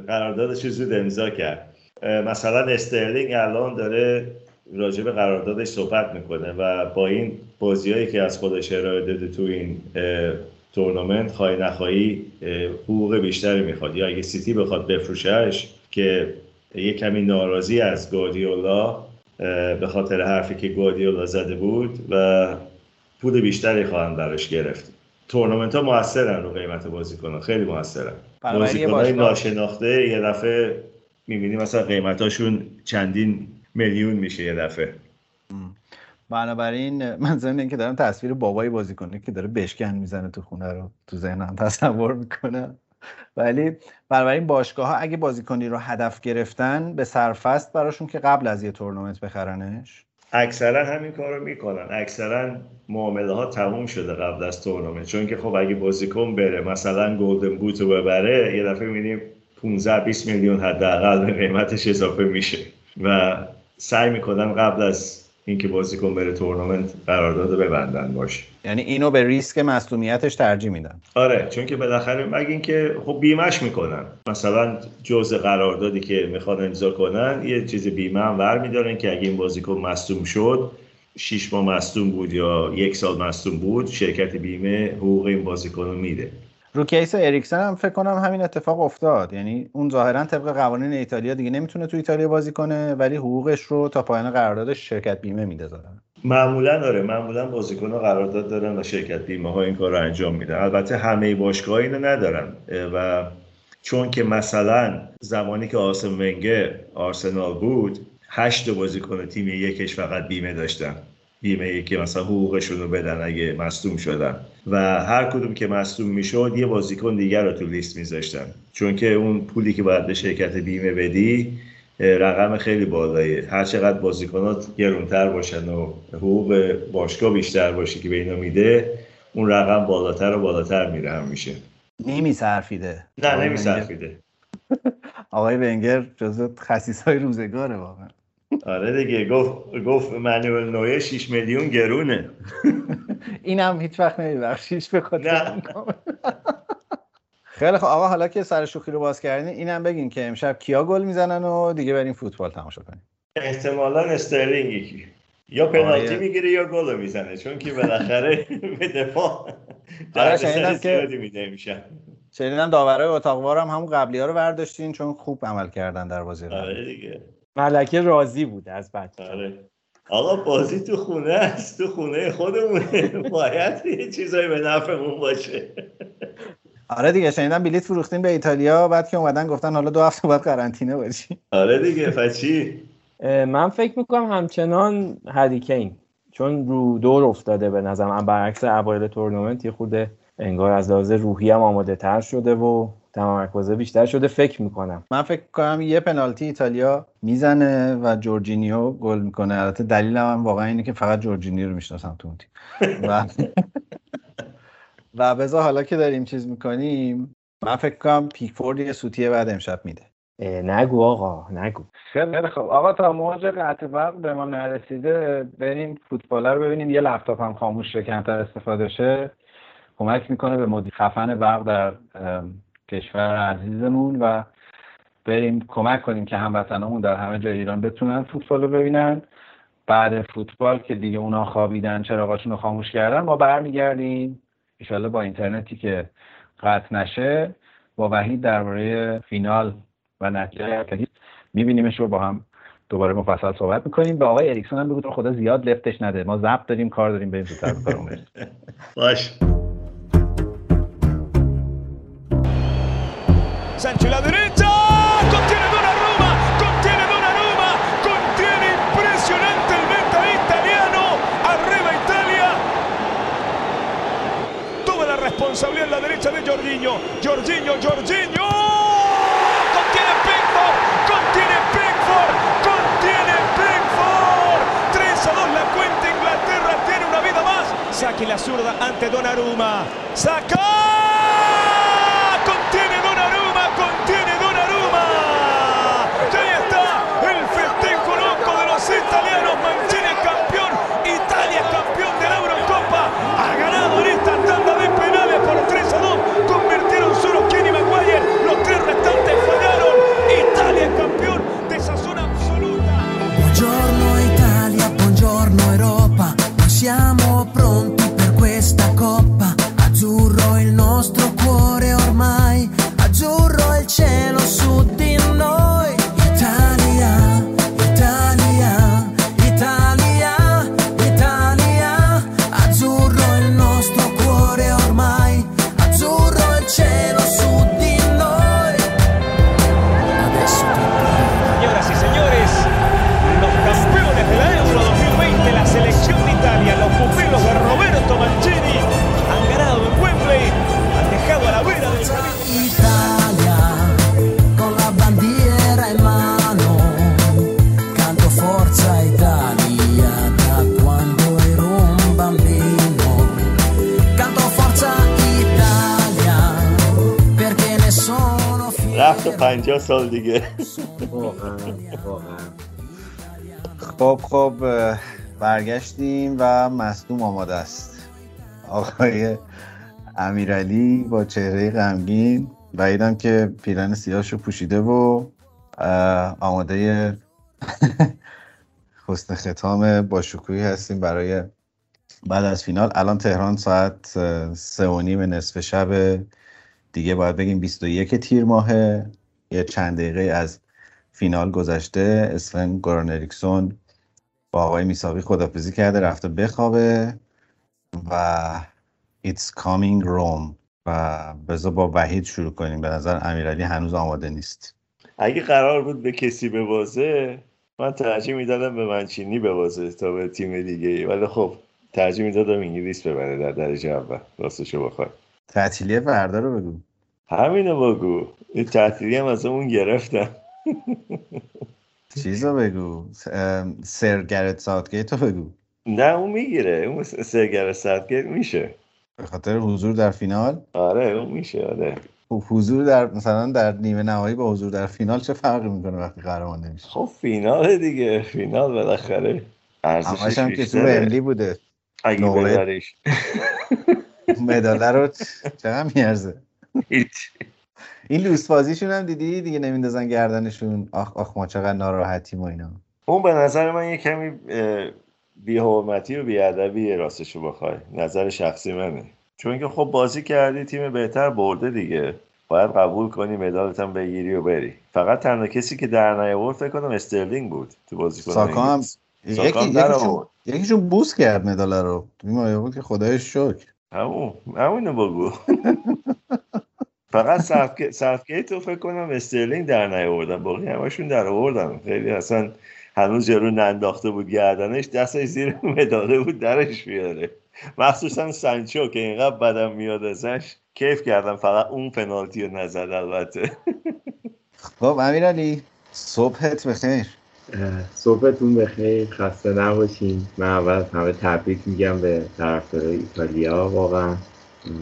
قراردادش زود امضا کرد. مثلا استرلینگ الان داره راجع به قراردادش صحبت می‌کنه و با این بازیهایی که از خودش ارائه داده تو این تورنمنت خواهی نخواهی حقوق بیشتری می‌خواد. یا اگه سیتی بخواد بفروشش که یه کمی ناراضی از گواردیولا به خاطر حرفی که گواردیولا زده بود و پول بیشتری خواهند براش گرفت. تورنمنت ها موثرن رو قیمت بازیکن خیلی موثرن. بازیکن های ناشناخته یه دفعه می‌بینی مثلا قیمتاشون چندین میلیون میشه یه دفعه. بنابراین من ضمن اینکه دارم تصویر بابای بازیکنه که داره بشکن می‌زنه تو خونه رو تو ذهنم تصور می‌کنه. ولی بنابراین باشگاه ها اگه بازیکنی رو هدف گرفتن به سرفست براشون که قبل از یه تورنمنت بخرنش. اکثرا همین کار رو می‌کنن. اکثرا معامله ها تموم شده قبل از تورنمنت. چون که خب اگه بازیکن بره مثلا گلدن بوت رو ببره یه دفعه می‌بینیم 15 20 میلیون حداقل به قیمتش اضافه میشه. و سعی می‌کنن قبل از اینکه بازیکن بره تورنمنت قرارداد ببندن باشه. یعنی اینو به ریسک مصونیتش ترجیح میدن. آره چون که بالاخره مگه اینکه خب بیمش می‌کنن. مثلا جزء قراردادی که می‌خوان امضا کنن یه چیز بیمه هم ور میدارن که اگه این بازیکن مصدوم شد شیش ماه مصدوم بود یا یک سال مصدوم بود شرکت بیمه حقوق این بازیکن رو میده. رو کیس اریکسن هم فکر کنم همین اتفاق افتاد. یعنی اون ظاهرا طبق قوانین ایتالیا دیگه نمی‌تونه تو ایتالیا بازی کنه ولی حقوقش رو تا پایان قراردادش شرکت بیمه میده زارن معمولا داره معمولا بازیکن قرارداد دارن و شرکت بیمه ها این کار رو انجام میدن البته همه باشگاه اینو ندارن. و چون که مثلا زمانی که آرسن ونگر آرسنال بود هشت بازیکن تیم یکش فقط بیمه داشتن. بیمه که مثلا حقوقشون رو بدن اگه مصدوم شدن. و هر کدوم که مصدوم می‌شد یه بازیکن دیگر رو تو لیست میذاشتن. چون که اون پولی که باید به شرکت بیمه بدی رقم خیلی بالاییه هر چقدر بازیکنات گرونتر باشن و حقوق باشگاه بیشتر باشه که به اینا میده اون رقم بالاتر و بالاتر میره هم میشه. نمیصرفیده. نه نمیصرفیده. آقای ونگر جزو خصیص های روزگاره واقعا. آره دیگه گفت گفت منوال نویه 6 میلیون گرونه. اینم هیچ وقت نمیبخشیش به خاطر خیلی خب آقا حالا که سر شوخی رو باز کردین اینم بگین که امشب کیا گل می‌زنن و دیگه بریم فوتبال تماشا کنیم. احتمالا استرلینگ یکی. یا پنالتی می‌گیره یا گل می‌زنه چون که بالاخره به دفاع آره شنیدم که میده میشن شنیدم داورای اتاقوار هم همون قبلی ها رو برداشتین چون خوب عمل کردن در بازی آره دیگه. ملکه راضی بود از بچه آره. آقا بازی تو خونه است تو خونه خودمونه. باید یه چیزایی به نفعمون باشه. آره دیگه شنیدم بلیت فروختین به ایتالیا بعد که اومدن گفتن حالا دو هفته بعد قرنطینه باشی آره دیگه فچی من فکر می‌کنم همچنان هریکین چون رو دور افتاده به نظرم. برعکس اوایل تورنمنت یه خورده انگار از لحاظ روحی هم آماده تر شده و تمرکز بیشتر شده فکر می‌کنم. من فکر کنم یه پنالتی ایتالیا می‌زنه و جورجینیو گل می‌کنه. البته دلیلم هم واقعا اینه که فقط جورجینیو رو می‌شناسم تو اون تیم. و و بذار حالا که داریم چیز می‌کنیم من فکر کنم پیکفورد یه سوتی بد امشب میده. نگو آقا نگو. خیلی خب آقا تا موج قطع وقت به ما نرسیده بریم فوتبال رو ببینیم. یه لپتاپ هم خاموش شه کمتر استفاده شه. کمک می‌کنه به مدیر خفن برق در کشور عزیزمون و بریم کمک کنیم که هموطنامون در همه جای ایران بتونن فوتبال رو ببینن. بعد فوتبال که دیگه اونا خوابیدن چراغاشون رو خاموش کردن ما برمیگردیم. ایشالله با اینترنتی که قطع نشه با وحید درباره فینال و نتیجه میبینیمش رو با هم دوباره مفصل صحبت می‌کنیم. به آقای اریکسون هم بگو خدا زیاد لفتش نده. ما ضبط داریم کار داریم بریم زودتر باش. Sancho la derecha, contiene Donnarumma, contiene Donnarumma, contiene impresionante el meta italiano, arriba Italia. Toda la responsabilidad en la derecha de Jorginho, Jorginho, Jorginho, contiene Pickford, contiene Pickford, contiene Pickford. 3 a 2 la cuenta, Inglaterra tiene una vida más. Saque la zurda ante Donnarumma, saca. 50 سال دیگه. خب خب برگشتیم و مصدوم آماده است. آقای امیرعلی با چهره غمگین بعیدم که پیرن سیاهشو پوشیده و آماده حسن ختام با شکوهی هستیم برای بعد از فینال. الان تهران ساعت سه و نیم نصف شب دیگه باید بگیم 21 تیر ماهه. یه چند دقیقه از فینال گذشته اسفن گوران اریکسون با آقای میساقی خدافزی کرده رفته بخوابه و It's coming Rome. و بذار با وحید شروع کنیم. به نظر امیرعلی هنوز آماده نیست. اگه قرار بود به کسی ببازه من ترجیح می‌دادم به منچینی ببازه تا به تیم دیگه ولی خب ترجیح می‌دادم انگلیس ببره در درجه اول. راستشو بخوای تعطیلی فردا رو بگو. همینو بگو. این تعطیلی هم از اون گرفتم. چیز رو بگو. ام، سر گرت ساوتگیت رو بگو. نه اون می‌گیره. اون سرگر سرگیر میشه. به خاطر حضور در فینال؟ آره اون میشه آره. خب حضور در مثلا در نیمه نهایی با حضور در فینال چه فرقی می‌کنه وقتی قهرمان نمیشه؟ خب فینال دیگه. فینال بالاخره ارزشش هم که تو. ومبلی بوده. اگه. ببریش. مداله رو چقدر میارزه؟ این لوس بازیشون هم دیدی؟ دیگه نمیندازن گردنشون. آخ آخ ما چقدر ناراحتیم و اینا. اون به نظر من یه کمی بی حرمتی و بیادبی راستشو بخوای. نظر شخصی منه. چون که خب بازی کردی تیم بهتر برده دیگه. باید قبول کنی مدالت هم بگیری و بری. فقط تنها کسی که در نیاورد فکر کنم استرلینگ بود تو بازی ساکا هم ساکا یکی یکیشون. یکیشون بوس کرد مداله رو. این بود که خدایش شکر. همون همونو بگو. فقط ساوتگیت رو فکر کنم استرلینگ در نیاوردن. باقی همشون در آوردن. خیلی اصلا هنوز جلو ننداخته بود گردنش دستش زیر مداله بود درش بیاره. مخصوصا سانچو که اینقدر بدم میاد ازش. کیف کردم فقط اون پنالتی رو نزد البته. خب امیرعلی صبحت بخیر. صبحتون بخیر. خسته نباشین. من اول همه تبریک میگم به طرفدارای ایتالیا واقعا.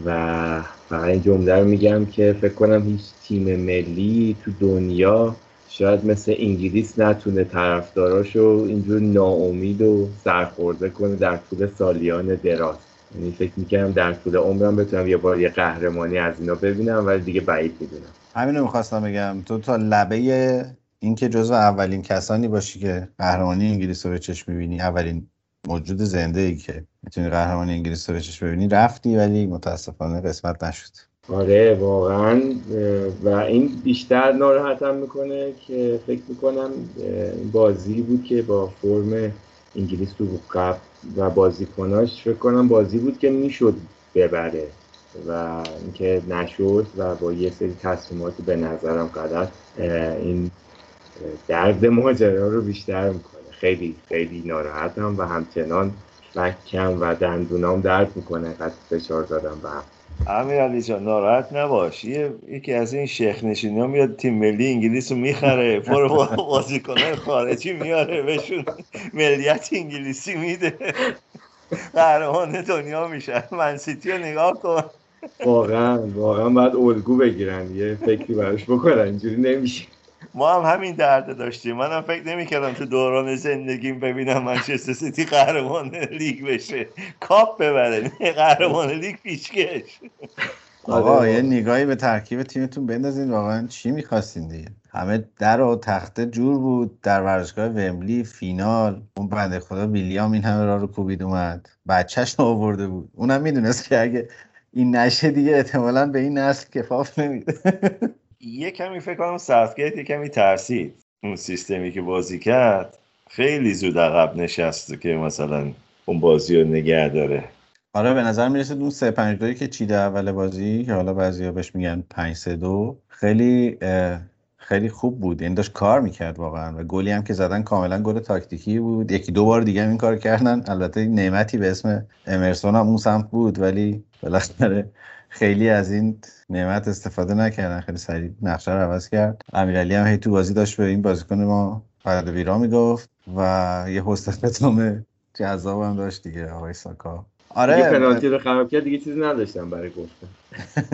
و فقط این جمله رو میگم که فکر کنم هیچ تیم ملی تو دنیا شاید مثل انگلیس نتونه طرفداراشو اینجور ناامید و سرخورده کنه در طول سالیان دراز. یعنی فکر می‌کردم در طول عمرم بتونم یه بار یه قهرمانی از اینا ببینم ولی دیگه بعید می‌دونم. همینو می‌خواستم بگم. تو تا لبه اینکه جزو اولین کسانی باشی که قهرمانی انگلیس رو به چشم می‌بینی اولین موجود زنده ای که می‌تونی قهرمانی انگلیس رو به چشم ببینی رفتی ولی متاسفانه قسمت نشد. آره واقعا و این بیشتر ناراحتم می‌کنه که فکر می‌کنم بازی بود که با فرم انگلیس تو قبل و بازیکناش فکر کنم بازی بود که می‌شد ببره و اینکه نشد و با یه سری تصمیمات به نظرم غلط این درد ماجرا رو بیشتر می‌کنه. خیلی خیلی ناراحتم و همچنان فکم و دندونام درد می‌کنه. قد فشار دادم به هم. امیر علی جان ناراحت نباش. یه یکی از این شیخ نشینی ها میاد تیم ملی انگلیس رو می‌خره. پر با بازیکنان خارجی میاره بهشون ملیت انگلیسی میده. قهرمان دنیا میشن من سیتی رو نگاه کن. واقعا واقعا باید الگو بگیرن. یه فکری براش بکنن. اینجوری نمیشه. ما هم همین درد داشتیم. منم فکر نمی‌کردم تو دوران زندگیم ببینم منچستر سیتی قهرمان لیگ بشه. کاپ ببره. نه قهرمان لیگ پیشکش آقا آره. یه نگاهی به ترکیب تیمتون بندازین. واقعا چی می‌خواستین دیگه؟ همه در و تخته جور بود. در ورزشگاه ومبلی فینال. اون بنده خدا ویلیام این همه راه رو کوبید اومد. بچهش رو آورده بود. اونم می‌دونست که اگه این نشه دیگه احتمالا به این نسل کفاف نمیده. یه کمی فکر کنم ساوتگیت یه کمی ترسید. اون سیستمی که بازی کرد خیلی زود عقب نشست که مثلا اون بازی رو نگه داره. آره به نظر می‌رسه اون 3 5 2 که چیده اول بازی که حالا بعضیا بهش میگن 5 3 2 خیلی خیلی خوب بود. یعنی داشت کار می‌کرد واقعا و گلی هم که زدن کاملا گل تاکتیکی بود. یکی دو بار دیگه هم این کار کردن. البته نعمتی به اسم امرسون هم اون سمت بود ولی بالاخره خیلی از این نعمت استفاده نکردن خیلی سریع نقشه رو عوض کرد. امیرعلی هم هی تو بازی داشت به این بازیکن ما فرد ویرا می‌گفت و یه حسن ختام جذاب هم داشت دیگه آقای ساکا. دیگه آره پنالتی رو خراب کرد دیگه چیزی نداشتم برای گفتن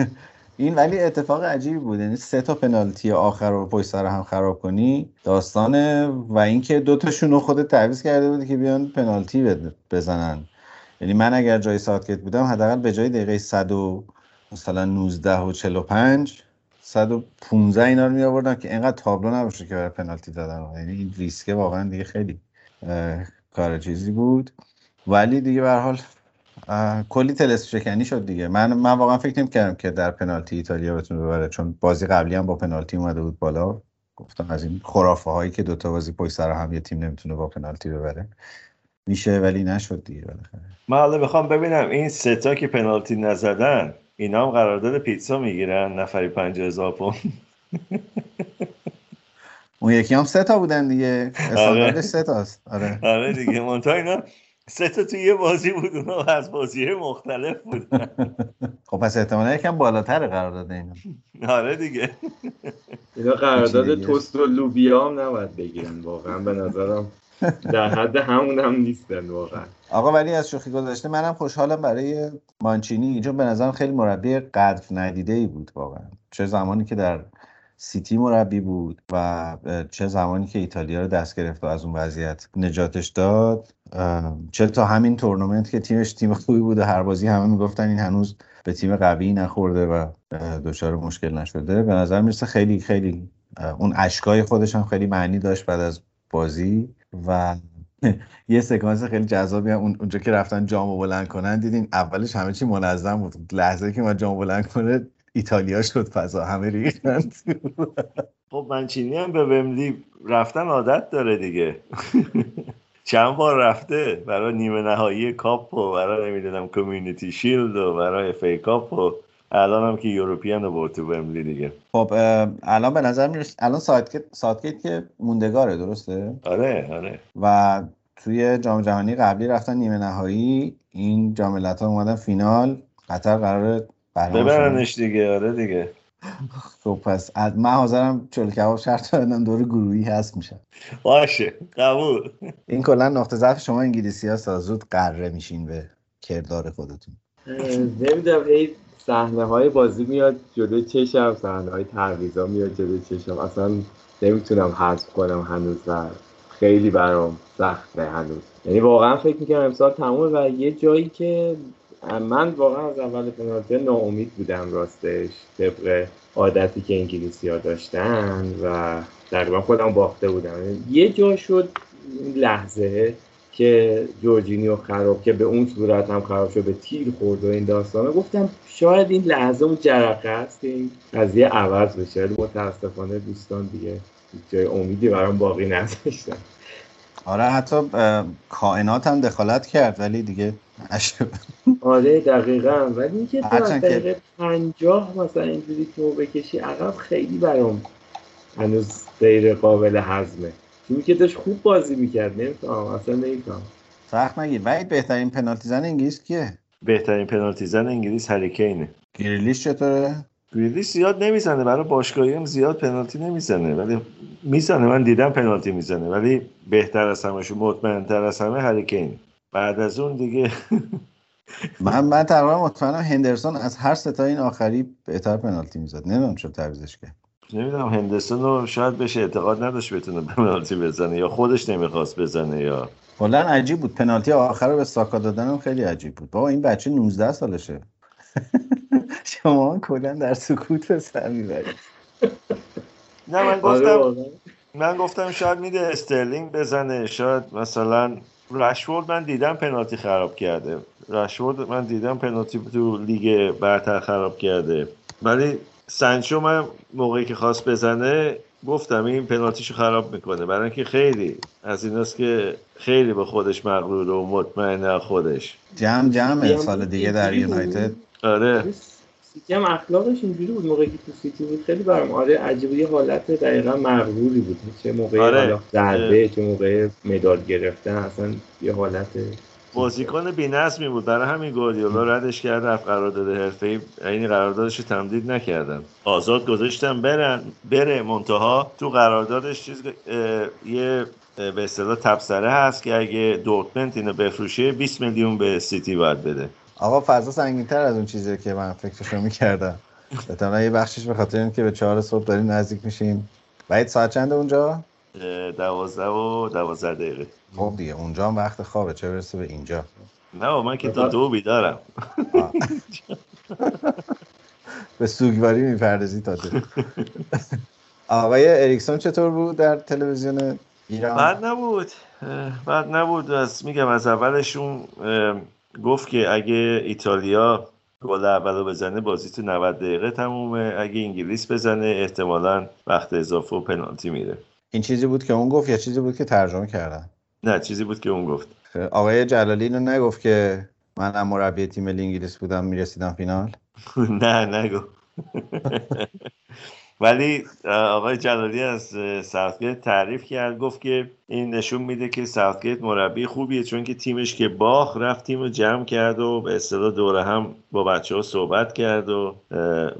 این ولی اتفاق عجیبی بود یعنی سه تا پنالتی آخر رو پشت سر هم خراب کنی داستانه. و اینکه دو تاشون رو خودت تعویض کرده بودی که بیان پنالتی بزنن. یعنی من اگر جای ساعتکت بودم حداقل به جای دقیقه 100 و مثلا 19 و 45 115 اینا رو می آوردم که اینقدر تابلو نباشه که برای پنالتی دادن. یعنی این ریسکه واقعا دیگه خیلی کار چیزی بود. ولی دیگه به حال کلی تلس شکنی شد دیگه. من من واقعا فکر نمی‌کردم که در پنالتی ایتالیا بتونه ببره چون بازی قبلی هم با پنالتی اومده بود بالا. گفتم از این خرافه هایی که دوتا بازی پشت سر هم یه تیم نمی‌تونه با پنالتی ببره. میشه ولی نشد دیگه بالاخره. من حالا بخوام ببینم این ستا که پنالتی نزدن اینا هم قرارداد پیتزا می‌گیرن نفری 50 هزار پوند. اون یکی هم سه تا بودن دیگه. استانداردش سه تاست. آره. آره دیگه. منتها اینا سه تا تو یه بازی بود اونا از بازی مختلف بود. خب پس احتمالا یکم بالاتر قرار داده اینا. آره دیگه. اینا قرارداد. توست و لوبیا هم نباید بگیرن واقعا به نظرم. در حد همون هم نیستن واقعا. آقا ولی از شوخی گذاشته منم خوشحالم برای مانچینی. چون به نظرم خیلی مربی قدر ندیده ای بود واقعا. چه زمانی که در سیتی مربی بود و چه زمانی که ایتالیا رو دست گرفت و از اون وضعیت نجاتش داد. چه تا همین تورنمنت که تیمش تیم خوبی بود و هر بازی همه می‌گفتن این هنوز به تیم قوی نخورده و دچار مشکل نشده. به نظر می‌رسه خیلی خیلی اون اشکای خودش هم خیلی معنی داشت بعد از بازی. و یه سکانس خیلی جذابی هم اون- اونجا که رفتن جامو بلند کنن دیدین اولش همه چی منظم بود. لحظه که ما جامو بلند کنه ایتالیا شد فضا همه ریختن. خب منچینی هم به وملی رفتن عادت داره دیگه. چند بار رفته برای نیمه نهایی کاپ و برای نمی‌دونم کمیونیتی شیلد و برای فی کاپ و الان هم که یوروپیان رو برد تو وملی دیگه. خب الان به نظر می‌رسه الان ساعتگیت ساعتگیت که موندگاره درسته؟ آره آره. و توی جام جهانی قبلی رفتن نیمه نهایی. این جام ملت‌ها اومدن فینال. قطر قراره برنامه ببرنش دیگه آره دیگه. خب پس از- من حاضرم چلو کباب شرط بندم دور گروهی هست میشم باشه قبول. این کلا نقطه ضعف شما انگلیسی ها زود قره میشین به کردار خودتون. نمی‌دونم هی صحنه های بازی میاد جلوی چشم صحنه های تعویضا میاد جلوی چشم. اصلا نمی‌تونم حذف کنم هنوز و خیلی برام سخته هنوز. یعنی واقعا فکر می‌کنم امسال تموم و یه جایی که من واقعا از اول پنالتی ناامید بودم راستش طبق عادتی که انگلیسی ها داشتن و تقریبا خودم باخته بودم. یه جا شد لحظه که جورجینیو خراب که به اون صورت هم خراب شد به تیر خورد و این داستانه گفتم شاید این لحظه اون جرقه است که این قضیه عوض بشه. ولی متاسفانه دوستان دیگه جای امیدی برام باقی نذاشتن. آره حتی کائنات هم دخالت کرد ولی دیگه. آره دقیقا. ولی اینکه تو از دقیقه پنجاه مثلا اینجوری تو بکشی عقب خیلی برام هنوز غیر قابل هضمه چون که داشت خوب بازی می‌کرد نمیفهم اصلا نمیفهم سخت نگیر وحید بهترین پنالتی زن انگلیس کیه؟ بهترین پنالتی زن انگلیس هریکینه گریلیش چطوره؟ گریلیش زیاد نمی‌زنه برای باشگاهی هم زیاد پنالتی نمی‌زنه ولی می‌زنه. من دیدم پنالتی می‌زنه ولی بهتر از همش مطمئنتر از همه هریکین بعد از اون دیگه من من تقریبا مطمئنم هندرسون از هر ستای این آخری بهتر پنالتی می‌زد. نمی‌دونم چرا تعویضش کرد. نمی‌دونم هندرسون رو شاید بهش اعتقاد نداشت بتونه پنالتی بزنه یا خودش نمی‌خواست بزنه یا کلا عجیب بود. پنالتی آخر رو به ساکا دادنم خیلی عجیب بود. بابا این بچه 19 سالشه. شما کلا در سکوت به سر می‌برید. نه من آره گفتم. من گفتم شاید میده استرلینگ بزنه. شاید مثلا رشورد من دیدم پنالتی خراب کرده. رشورد من دیدم پنالتی تو لیگ برتر خراب کرده. ولی سنچو من موقعی که خواست بزنه گفتم این پنالتیشو خراب می‌کنه. برای اینکه خیلی از ایناست که خیلی به خودش مغرور و مطمئن از خودش. جمع جمع سال دیگه در. یونایتد. آره. سیتی هم اخلاقش اینجوری بود. موقعی که تو سیتی بود خیلی برام آره عجیب یه حالت دقیقا مغروری بود. چه موقع آره. حالا ضربه چه موقع مدال گرفتن اصلا یه حالت بازیکن بی‌نظمی بود. برای همین گواردیولا ردش کرد رفت قرارداد حرفه‌ای. این قراردادش رو تمدید نکردن. آزاد گذاشتن برن بره منتها. تو قراردادش چیز یه به اصطلاح تبصره هست که اگه دورتموند اینو بفروشه 20 میلیون به سیتی باید بده. آقا فضا سنگین‌تر از اون چیزی که من فکرشو می‌کردم. احتمالاً یه بخشش به خاطر اینه که به چهار صبح داریم نزدیک میشیم بعد ساعت چنده اونجا؟ دوازده و دوازده دقیقه. خب دیگه اونجا هم وقت خوابه چه برسه به اینجا. نه من که تا دو بیدارم. به سوگواری می‌پردازی تازه آقای اریکسون چطور بود در تلویزیون ایران؟ بد نبود. بد نبود. از میگم از اولشون گفت که اگه ایتالیا گل اولو بزنه بازی تو 90 دقیقه تمومه. اگه انگلیس بزنه احتمالا وقت اضافه و پنالتی میره. این چیزی بود که اون گفت یا چیزی بود که ترجمه کردن؟ نه چیزی بود که اون گفت. آقای جلالی اینو نگفت که من هم مربی تیم ملی انگلیس بودم می‌رسیدم فینال؟ نه نگو ولی آقای جلالی از ساوتگیت تعریف کرد گفت که این نشون میده که ساوتگیت مربی خوبیه چون که تیمش که باخ رفت تیم رو جمع کرد و به اصطلاح دوره هم با بچه ها صحبت کرد و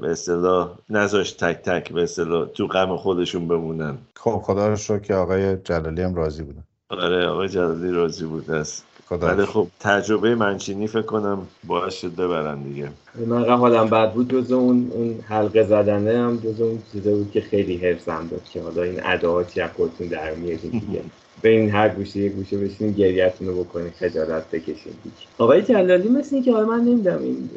به اصطلاح نذاشت تک تک به اصطلاح تو غم خودشون بمونن. خب خدا رو شکر که آقای جلالی هم راضی بودن آره آقای جلالی راضی بود از خدا ولی. خب تجربه منچینی فکر کنم باعث شد ببرن دیگه. من حالم بد بود جز اون اون حلقه زدنه هم جز اون چیزا بود که خیلی حرسم داد که حالا این اداها چی از خودتون در میارین دیگه. به این هر گوشه یه گوشه بشینین گریهتون رو بکنین خجالت بکشین. دیگه. آقای جلالی مثل اینکه حالا من نمی‌دونم این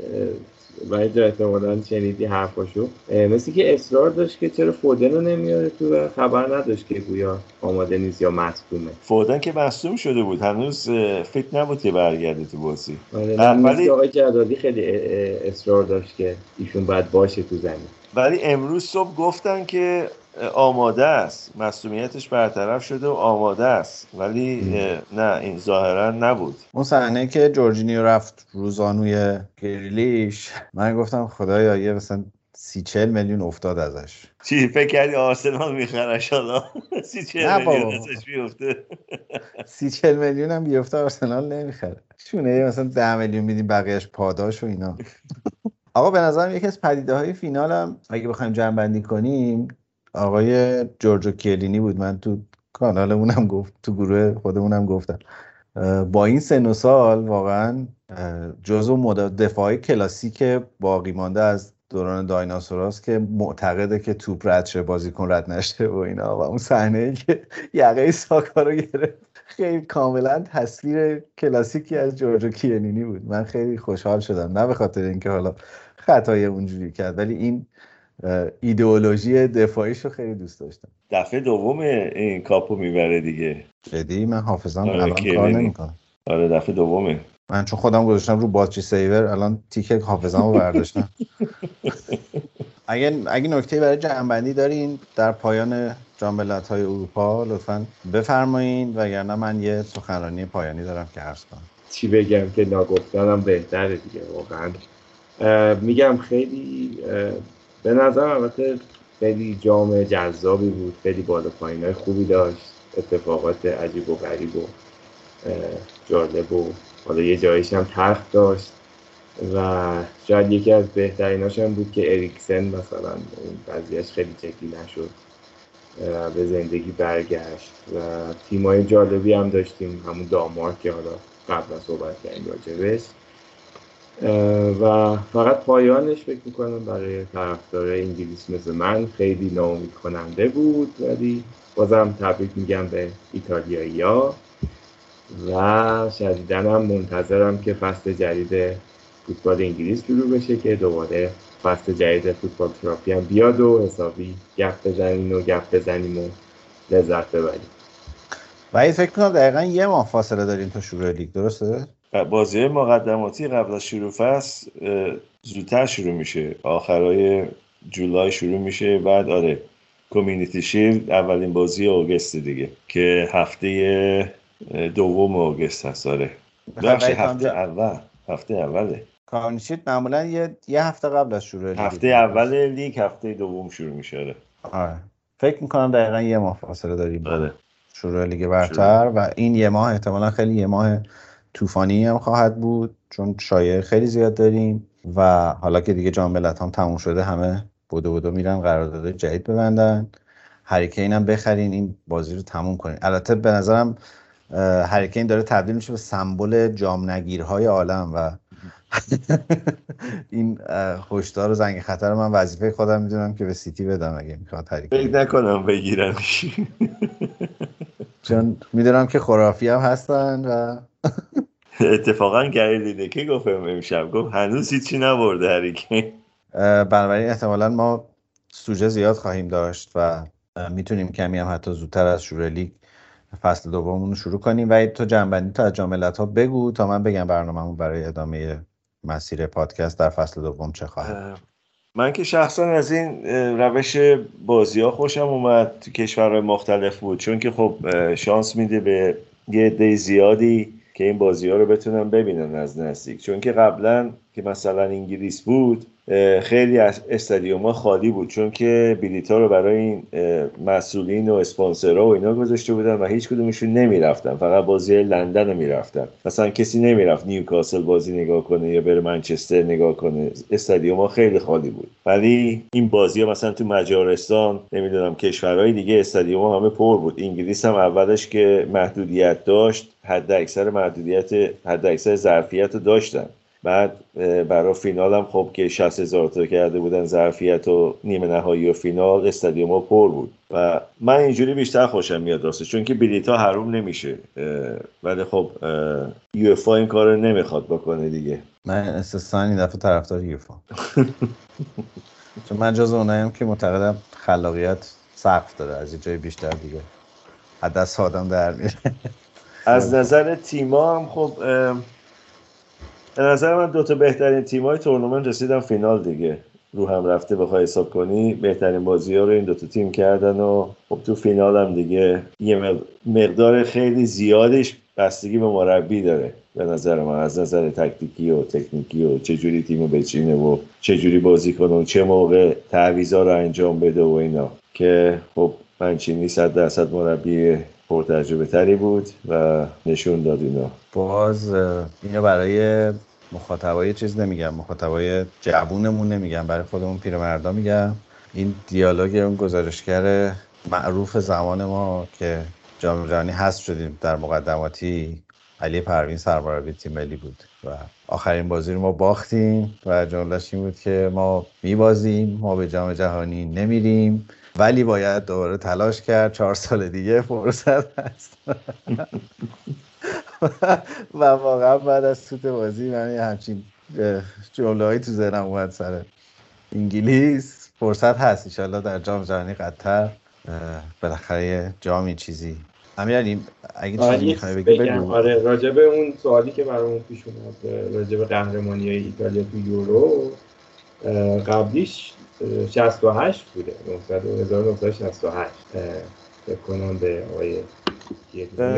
و جا احتمالا شنیدی حرفاشو. مثل اینکه اصرار داشت که چرا فودن رو نمیاره تو و خبر نداشت که گویا آماده نیست یا مصدومه فودن که مصدوم شده بود. هنوز فکر نبود که برگرده تو بازی. آره ولی- که آقای جلالی خیلی اصرار داشت که ایشون باید باشه تو زمین. ولی امروز صبح گفتن که آماده است. مسئولیتش برطرف شده و آماده است. ولی نه این ظاهرا نبود. اون صحنه که جورجینیو رفت روزانوی گریلیش من گفتم خدایا یه مثلا سی چل میلیون افتاد ازش. چی فکر کردی آرسنال میخرش حالا؟ سی نه میلیون. ازش میفته سی چل میلیون هم بیفته آرسنال نمی‌خره. شونه مثلا ده میلیون میدیم بقیهش پاداش و اینا. آقا به نظرم یکی از پدیده های فینال هم اگه بخوایم جمع بندی کنیم آقای جورجو کلینی بود. من تو کانالمونم گفت تو گروه خودمونم گفتم. با این سن و سال واقعا جزو دفاعی کلاسیک باقی مانده از دوران دایناسوراست که معتقده که توپ رد شه بازیکن رد نشه و اینا. و اون صحنه که یقه ساکا رو گرفت خیلی کاملا تصویر کلاسیکی از جورجو کیلینی بود. من خیلی خوشحال شدم. نه به خاطر اینکه حالا خطای اونجوری کرد ولی این ایدئولوژی دفاعیش رو خیلی دوست داشتم. دفعه دوم این کاپو می‌بره دیگه. جدی؟ من حافظم آره، الان کار. نمی‌کنه آره دفعه دومه. من چون خودم گذاشتم رو باتری سیور الان تیک حافظم رو برداشتم. اگه اگه نکته برای جنبندی دارین در پایان جام های اروپا لطفا بفرمایین وگرنه من یه سخنرانی پایانی دارم که عرض کنم. چی بگم که ناگفتنم بهتره دیگه واقعا. میگم خیلی به نظر البته خیلی جام جذابی بود خیلی بالا پایین های خوبی داشت. اتفاقات عجیب و غریب و جالب و حالا یه جایش هم تلخ داشت و شاید یکی از بهتریناش هم بود که اریکسن مثلا اون قضیهش خیلی جدی نشد. به زندگی برگشت و تیمای جالبی هم داشتیم همون دانمارک که حالا قبل صحبت کردیم راجبش و فقط پایانش فکر می‌کنم برای طرفدار انگلیس مثل من خیلی ناامید کننده بود ولی بازم تبریک میگم به ایتالیایی ها و شدیداً هم منتظرم که فصل جدید فوتبال انگلیس شروع بشه که دوباره فصل جدید فوتبال تراپی هم بیاد و حسابی گپ بزنیم و گپ بزنیم و لذت ببریم و این فکر کنم دقیقا یه ماه فاصله داریم تا شروع لیگ درسته؟ بازی مقدماتی قبل از شروع فصل زودتر شروع میشه. آخرای جولای شروع میشه بعد آره Community Shield اولین بازی August دیگه که هفته دوم August هست آره. هفته اول. هفته اوله. Community Shield معمولا یه, یه هفته قبل از شروع لیگ هفته اول لیگ هفته دوم شروع میشه آره. آره. فکر می‌کنم دقیقا یه ماه فاصله داریم آره. شروع لیگ برتر و این یه ماه احتمالا خیلی یه ماه طوفانی هم خواهد بود چون شایعه خیلی زیاد داریم و حالا که دیگه جام ملت هم تموم شده همه بودو بودو میرن قرارداد جدید ببندن. هریکین هم بخرین این بازی رو تموم کنین. البته به نظرم هریکین داره تبدیل میشه به سمبل جام نگیرهای عالم و این اه، هشدار و زنگ خطر من وظیفه خودم می‌دونم که به سیتی بدم اگه می‌خواد هریکین. فکر نکنم بگیرنش چون می‌دونم که خرافی هم هستن و اتفاقا گری که گفتم امشب. گفت هنوز هیچی نبرده هریکین. بنابراین احتمالا ما سوژه زیاد خواهیم داشت و می‌تونیم کمی هم حتی زودتر از شروع لیگ فصل دوممون رو شروع کنیم. و تو جنبندی تا از جام ها بگو تا من بگم برنامه‌مون برای ادامه مسیر پادکست در فصل دوم چه خواهد من که شخصا از این روش بازی ها خوشم اومد. تو کشورهای مختلف بود. چون که خب شانس میده به یه عده زیادی. که این بازی ها رو بتونن ببینن از نزدیک. چون که قبلا که مثلا انگلیس بود خیلی از استادیوم خالی بود چون که بلیط ها رو برای این مسئولین و اسپانسرها و اینا گذاشته بودن و هیچ کدومشون نمی‌رفتن. فقط بازی لندن رو می‌رفتن. مثلا کسی نمی‌رفت نیوکاسل بازی نگاه کنه یا بره منچستر نگاه کنه. استادیوم ها خیلی خالی بود. ولی این بازی ها مثلا تو مجارستان نمی‌دونم کشورهای دیگه استادیوم ها همه پر بود. انگلیس هم اولش که محدودیت داشت حد اکثر محدودیت حد اکثر ظرفیت رو داشتن. بعد برای فینال هم خب که 60 هزار تا کرده بودن ظرفیت و نیمه نهایی و فینال استادیوم ها پر بود. و من اینجوری بیشتر خوشم میاد راسته چون که بلیط ها حروم نمیشه. ولی خب یو اف این کار رو نمی‌خواد بکنه دیگه. من استثنا این دفعه طرفدار یوفا. چون من جز اونایم که معتقدم خلاقیت سقف داره از جای بیشتر دیگه. از دست آدم در میره. از نظر تیما هم خب به نظر من دوتا بهترین تیمای تورنمنت رسیدن فینال دیگه. رو هم رفته بخوای حساب کنی بهترین بازی ها رو این دوتا تیم کردن و خب تو فینال هم دیگه یه مق- مقدار خیلی زیادش بستگی به مربی داره. به نظر من از نظر تکتیکی و تکنیکی و چه جوری تیم بچینه و چه جوری بازی کنه و چه موقع تعویضا رو انجام بده و اینا. که خب منچینی صد درصد مربی پرتجربه تری بود و نشون داد اینا. باز اینو برای مخاطبای چیز نمیگم مخاطبای جوونمون نمیگم برای خودمون پیرمردا میگم. این دیالوگ اون گزارشگر معروف زمان ما که جام جهانی حذف شدیم در مقدماتی علی پروین سرمربی تیم ملی بود و آخرین بازی رو ما باختیم و جملهش این بود که ما میبازیم ما به جام جهانی نمیریم. ولی باید دوباره تلاش کرد. چهار سال دیگه فرصت هست. و واقعا بعد از سوت بازی من یه همچین جمله هایی تو ذهنم اومد سر انگلیس. فرصت هست ایشالله در جام جهانی قطر. بالاخره یه جامی چیزی. امیر اگه آره، چیزی یه می‌خوای بگی. بگو. آره راجع به اون سوالی که برامون پیش اومد راجع به قهرمانی های ایتالیا تو یورو قبلیش 68 بوده. 900 1968 اه، فکر کنم به آقای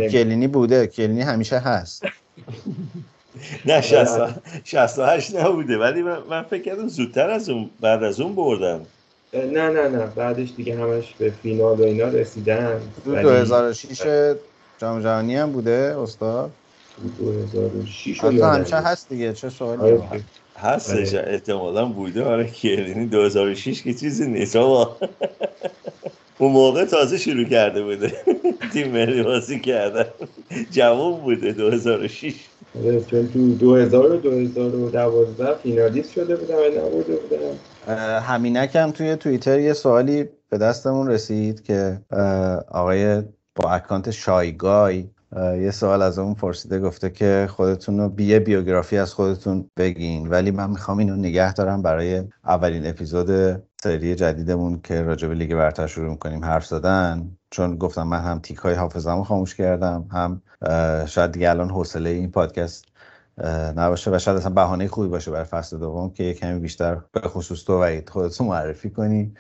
کلینی بوده. کلینی همیشه هست. نه 60 68 نبوده. ولی من, فکر کردم زودتر از اون بعد از اون بردن نه نه نه. بعدش دیگه همش به فینال و اینا رسیدن. تو ولی 2006 جام جهانی هم بوده استاد؟ 2006 رو حتی یادم همیشه. هست دیگه. چه سوالی آره، هستش. احتمالا بوده. آره کلینی 2006 که چیزی نیست. آقا اون موقع تازه شروع کرده بوده. تیم ملی بازی کردن. جوان بوده 2006 آره چون تو 2000 و 2012 فینالیست شده بودن و نبوده بودن اه، همینک هم توی توییتر یه سوالی به دستمون رسید که آقای با اکانت شایگای یه سوال از اون پرسیده گفته که خودتون رو یه بیوگرافی از خودتون بگین ولی من می‌خوام اینو نگه دارم برای اولین اپیزود سری جدیدمون که راجع به لیگ برتر شروع می‌کنیم حرف زدن. چون گفتم من هم تیک های حافظمو خاموش کردم هم شاید دیگه الان حوصله این پادکست نباشه و شاید اصلا بهانه خوبی باشه برای فصل دوم که یه کمی بیشتر به خصوص تو وحید خودتو معرفی کنی.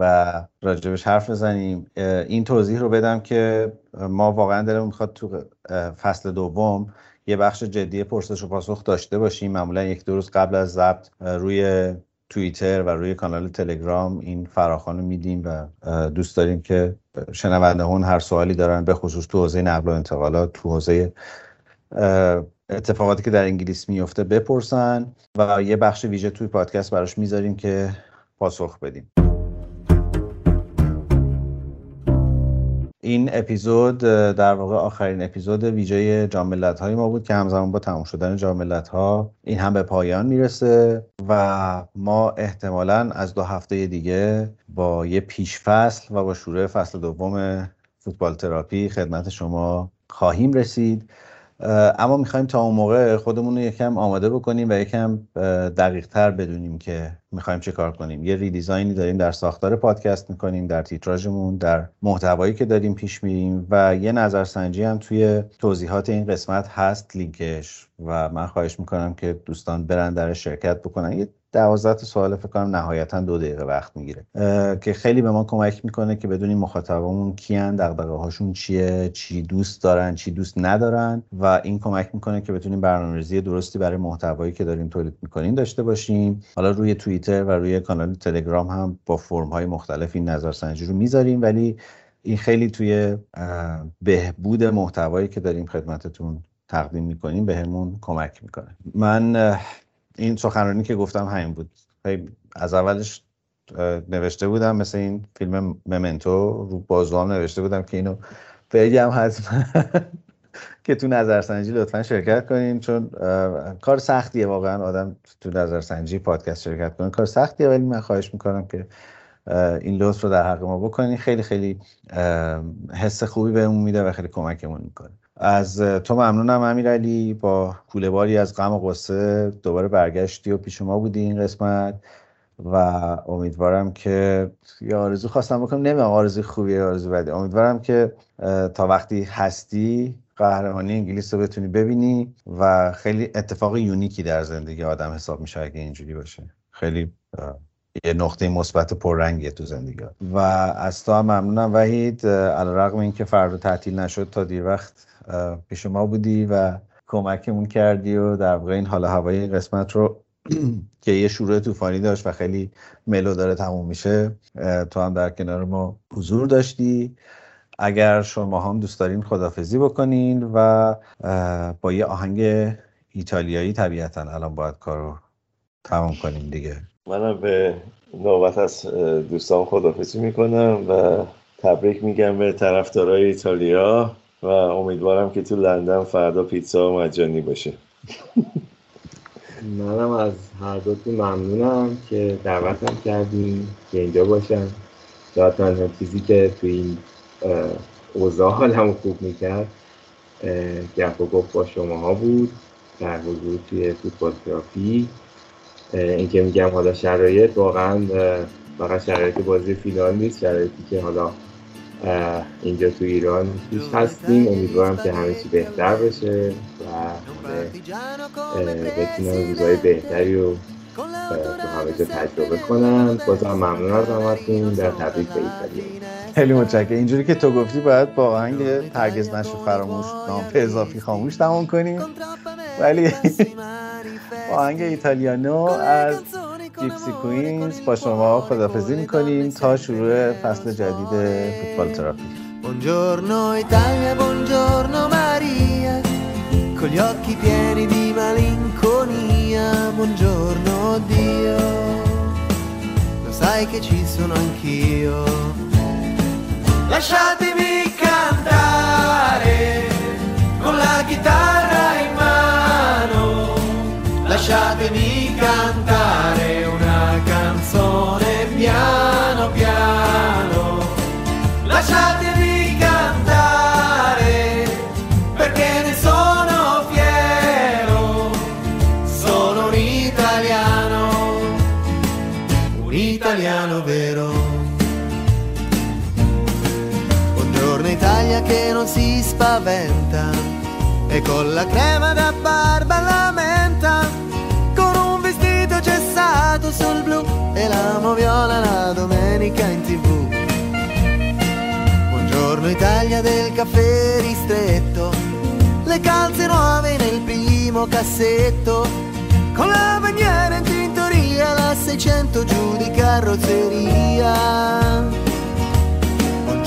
و راجبش حرف بزنیم. این توضیح رو بدم که ما واقعا دلمون می‌خواد تو فصل دوم یه بخش جدی پرسش و پاسخ داشته باشیم. معمولا یک دو روز قبل از ضبط روی توییتر و روی کانال تلگرام این فراخوان رو میدیم و دوست داریم که شنونده هون هر سوالی دارن به خصوص تو حوزه نقل و انتقالات تو حوزه اتفاقاتی که در انگلیس میفته بپرسن و یه بخش ویژه توی پادکست براش می‌ذاریم که پاسخ بدیم. این اپیزود در واقع آخرین اپیزود ویژه جام ملت‌های ما بود که همزمان با تمام شدن جام ملت‌ها این هم به پایان می‌رسه و ما احتمالا از دو هفته دیگه با یه پیش فصل و با شروع فصل دوم فوتبال تراپی خدمت شما خواهیم رسید. اما می‌خوایم تا اون موقع خودمون رو یکم آماده بکنیم و یکم دقیق تر بدونیم که می‌خوایم چه کار کنیم. یه ریدیزاینی داریم در ساختار پادکست می‌کنیم در تیتراژمون در محتوایی که داریم پیش میریم و یه نظرسنجی هم توی توضیحات این قسمت هست لینکش. و من خواهش می‌کنم که دوستان برن در شرکت بکنن. یه دوازده تا سوال فکر کنم نهایتا دو دقیقه وقت می‌گیره. که خیلی به ما کمک می‌کنه که بدونیم مخاطبمون کیان دغدغه هاشون چیه چی دوست دارن چی دوست ندارن و این کمک می‌کنه که بتونیم برنامه‌ریزی درستی برای محتوایی که داریم تولید می‌کنیم داشته باشیم. حالا روی توییتر و روی کانال تلگرام هم با فرم های مختلف این نظرسنجی رو می‌ذاریم ولی این خیلی توی بهبود محتوایی که داریم خدمتتون تقدیم می‌کنیم بهمون کمک می‌کنه. من این سخنرانی که گفتم همین بود. از اولش نوشته بودم مثل این فیلم ممنتو رو بازوام نوشته بودم که اینو بگم حتما. که تو نظرسنجی لطفا شرکت کنین چون کار سختیه واقعا. آدم تو نظرسنجی پادکست شرکت کنه کار سختیه ولی من خواهش می‌کنم که این لطف رو در حق ما بکنین. خیلی خیلی حس خوبی بهمون میده و خیلی کمکمون می‌کنه. از تو ممنونم امیرعلی با کوله باری از غم و غصه. دوباره برگشتی و پیش ما بودی این قسمت و امیدوارم که یه آرزو خواستم بکنم. نمی‌دونم آرزو خوبیه یا آرزو بدی امیدوارم که تا وقتی هستی قهرمانی انگلیس رو بتونی ببینی و خیلی اتفاق یونیکی در زندگی آدم حساب میشه اگه اینجوری باشه. خیلی یه نقطه مثبت پررنگیه تو زندگی. و از تو هم ممنونم وحید. علیرغم اینکه فردا تعطیل نشد تا دیر وقت. اه، پیش ما بودی و کمکمون کردی و در واقع این حال هوای قسمت رو که یه شروع طوفانی داشت و خیلی ملو داره تموم میشه تو هم در کنار ما حضور داشتی. اگر شما هم دوست دارین خدافزی بکنین و با یه آهنگ ایتالیایی طبیعتا الان باید کارو تموم کنیم دیگه. منم به نوبت از دوستان خدافزی می‌کنم و تبریک میگم به طرفدارای ایتالیا. و امیدوارم که تو لندن فردا پیتزا مجانی باشه. منم از هر دوتون ممنونم که دعوتم کردین که اینجا باشم شاید تنها چیزی که تو این اوضاع حالمو خوب می‌کرد. گپ و گفت با شماها بود در حضور توی فوتبال تراپی اینکه میگم حالا شرایط واقعا فقط شرایط بازی فینال نیست شرایطی که حالا اینجا تو ایران پیش هستیم. امیدوارم که همه چی بهتر بشه و بتونم روزهای بهتری رو تو همه جا تجربه کنم بازم ممنون از همتون در تبریک به ایتالیا. خیلی متشکرم. اینجوری که تو گفتی باید با آهنگ هرگز نشو فراموش نام اضافی خاموش تمام کنیم. ولی با آهنگ ایتالیانو از جیپسی کوینز با شما خدافزی می‌کنیم تا شروع فصل جدید فوتبال تراپی Buongiorno Italia, buongiorno Maria, con gli occhi pieni di malinconia, buongiorno Dio, lo sai che ci sono anch'io. Lasciatemi cantare con la chitarra in mano, lasciatemi spaventa e con la crema da barba la menta, con un vestito gessato sul blu e l'amo viola la domenica in tv. Buongiorno Italia del caffè ristretto, le calze nuove nel primo cassetto, con la bandiera in tintoria, la 600 giù di carrozzeria.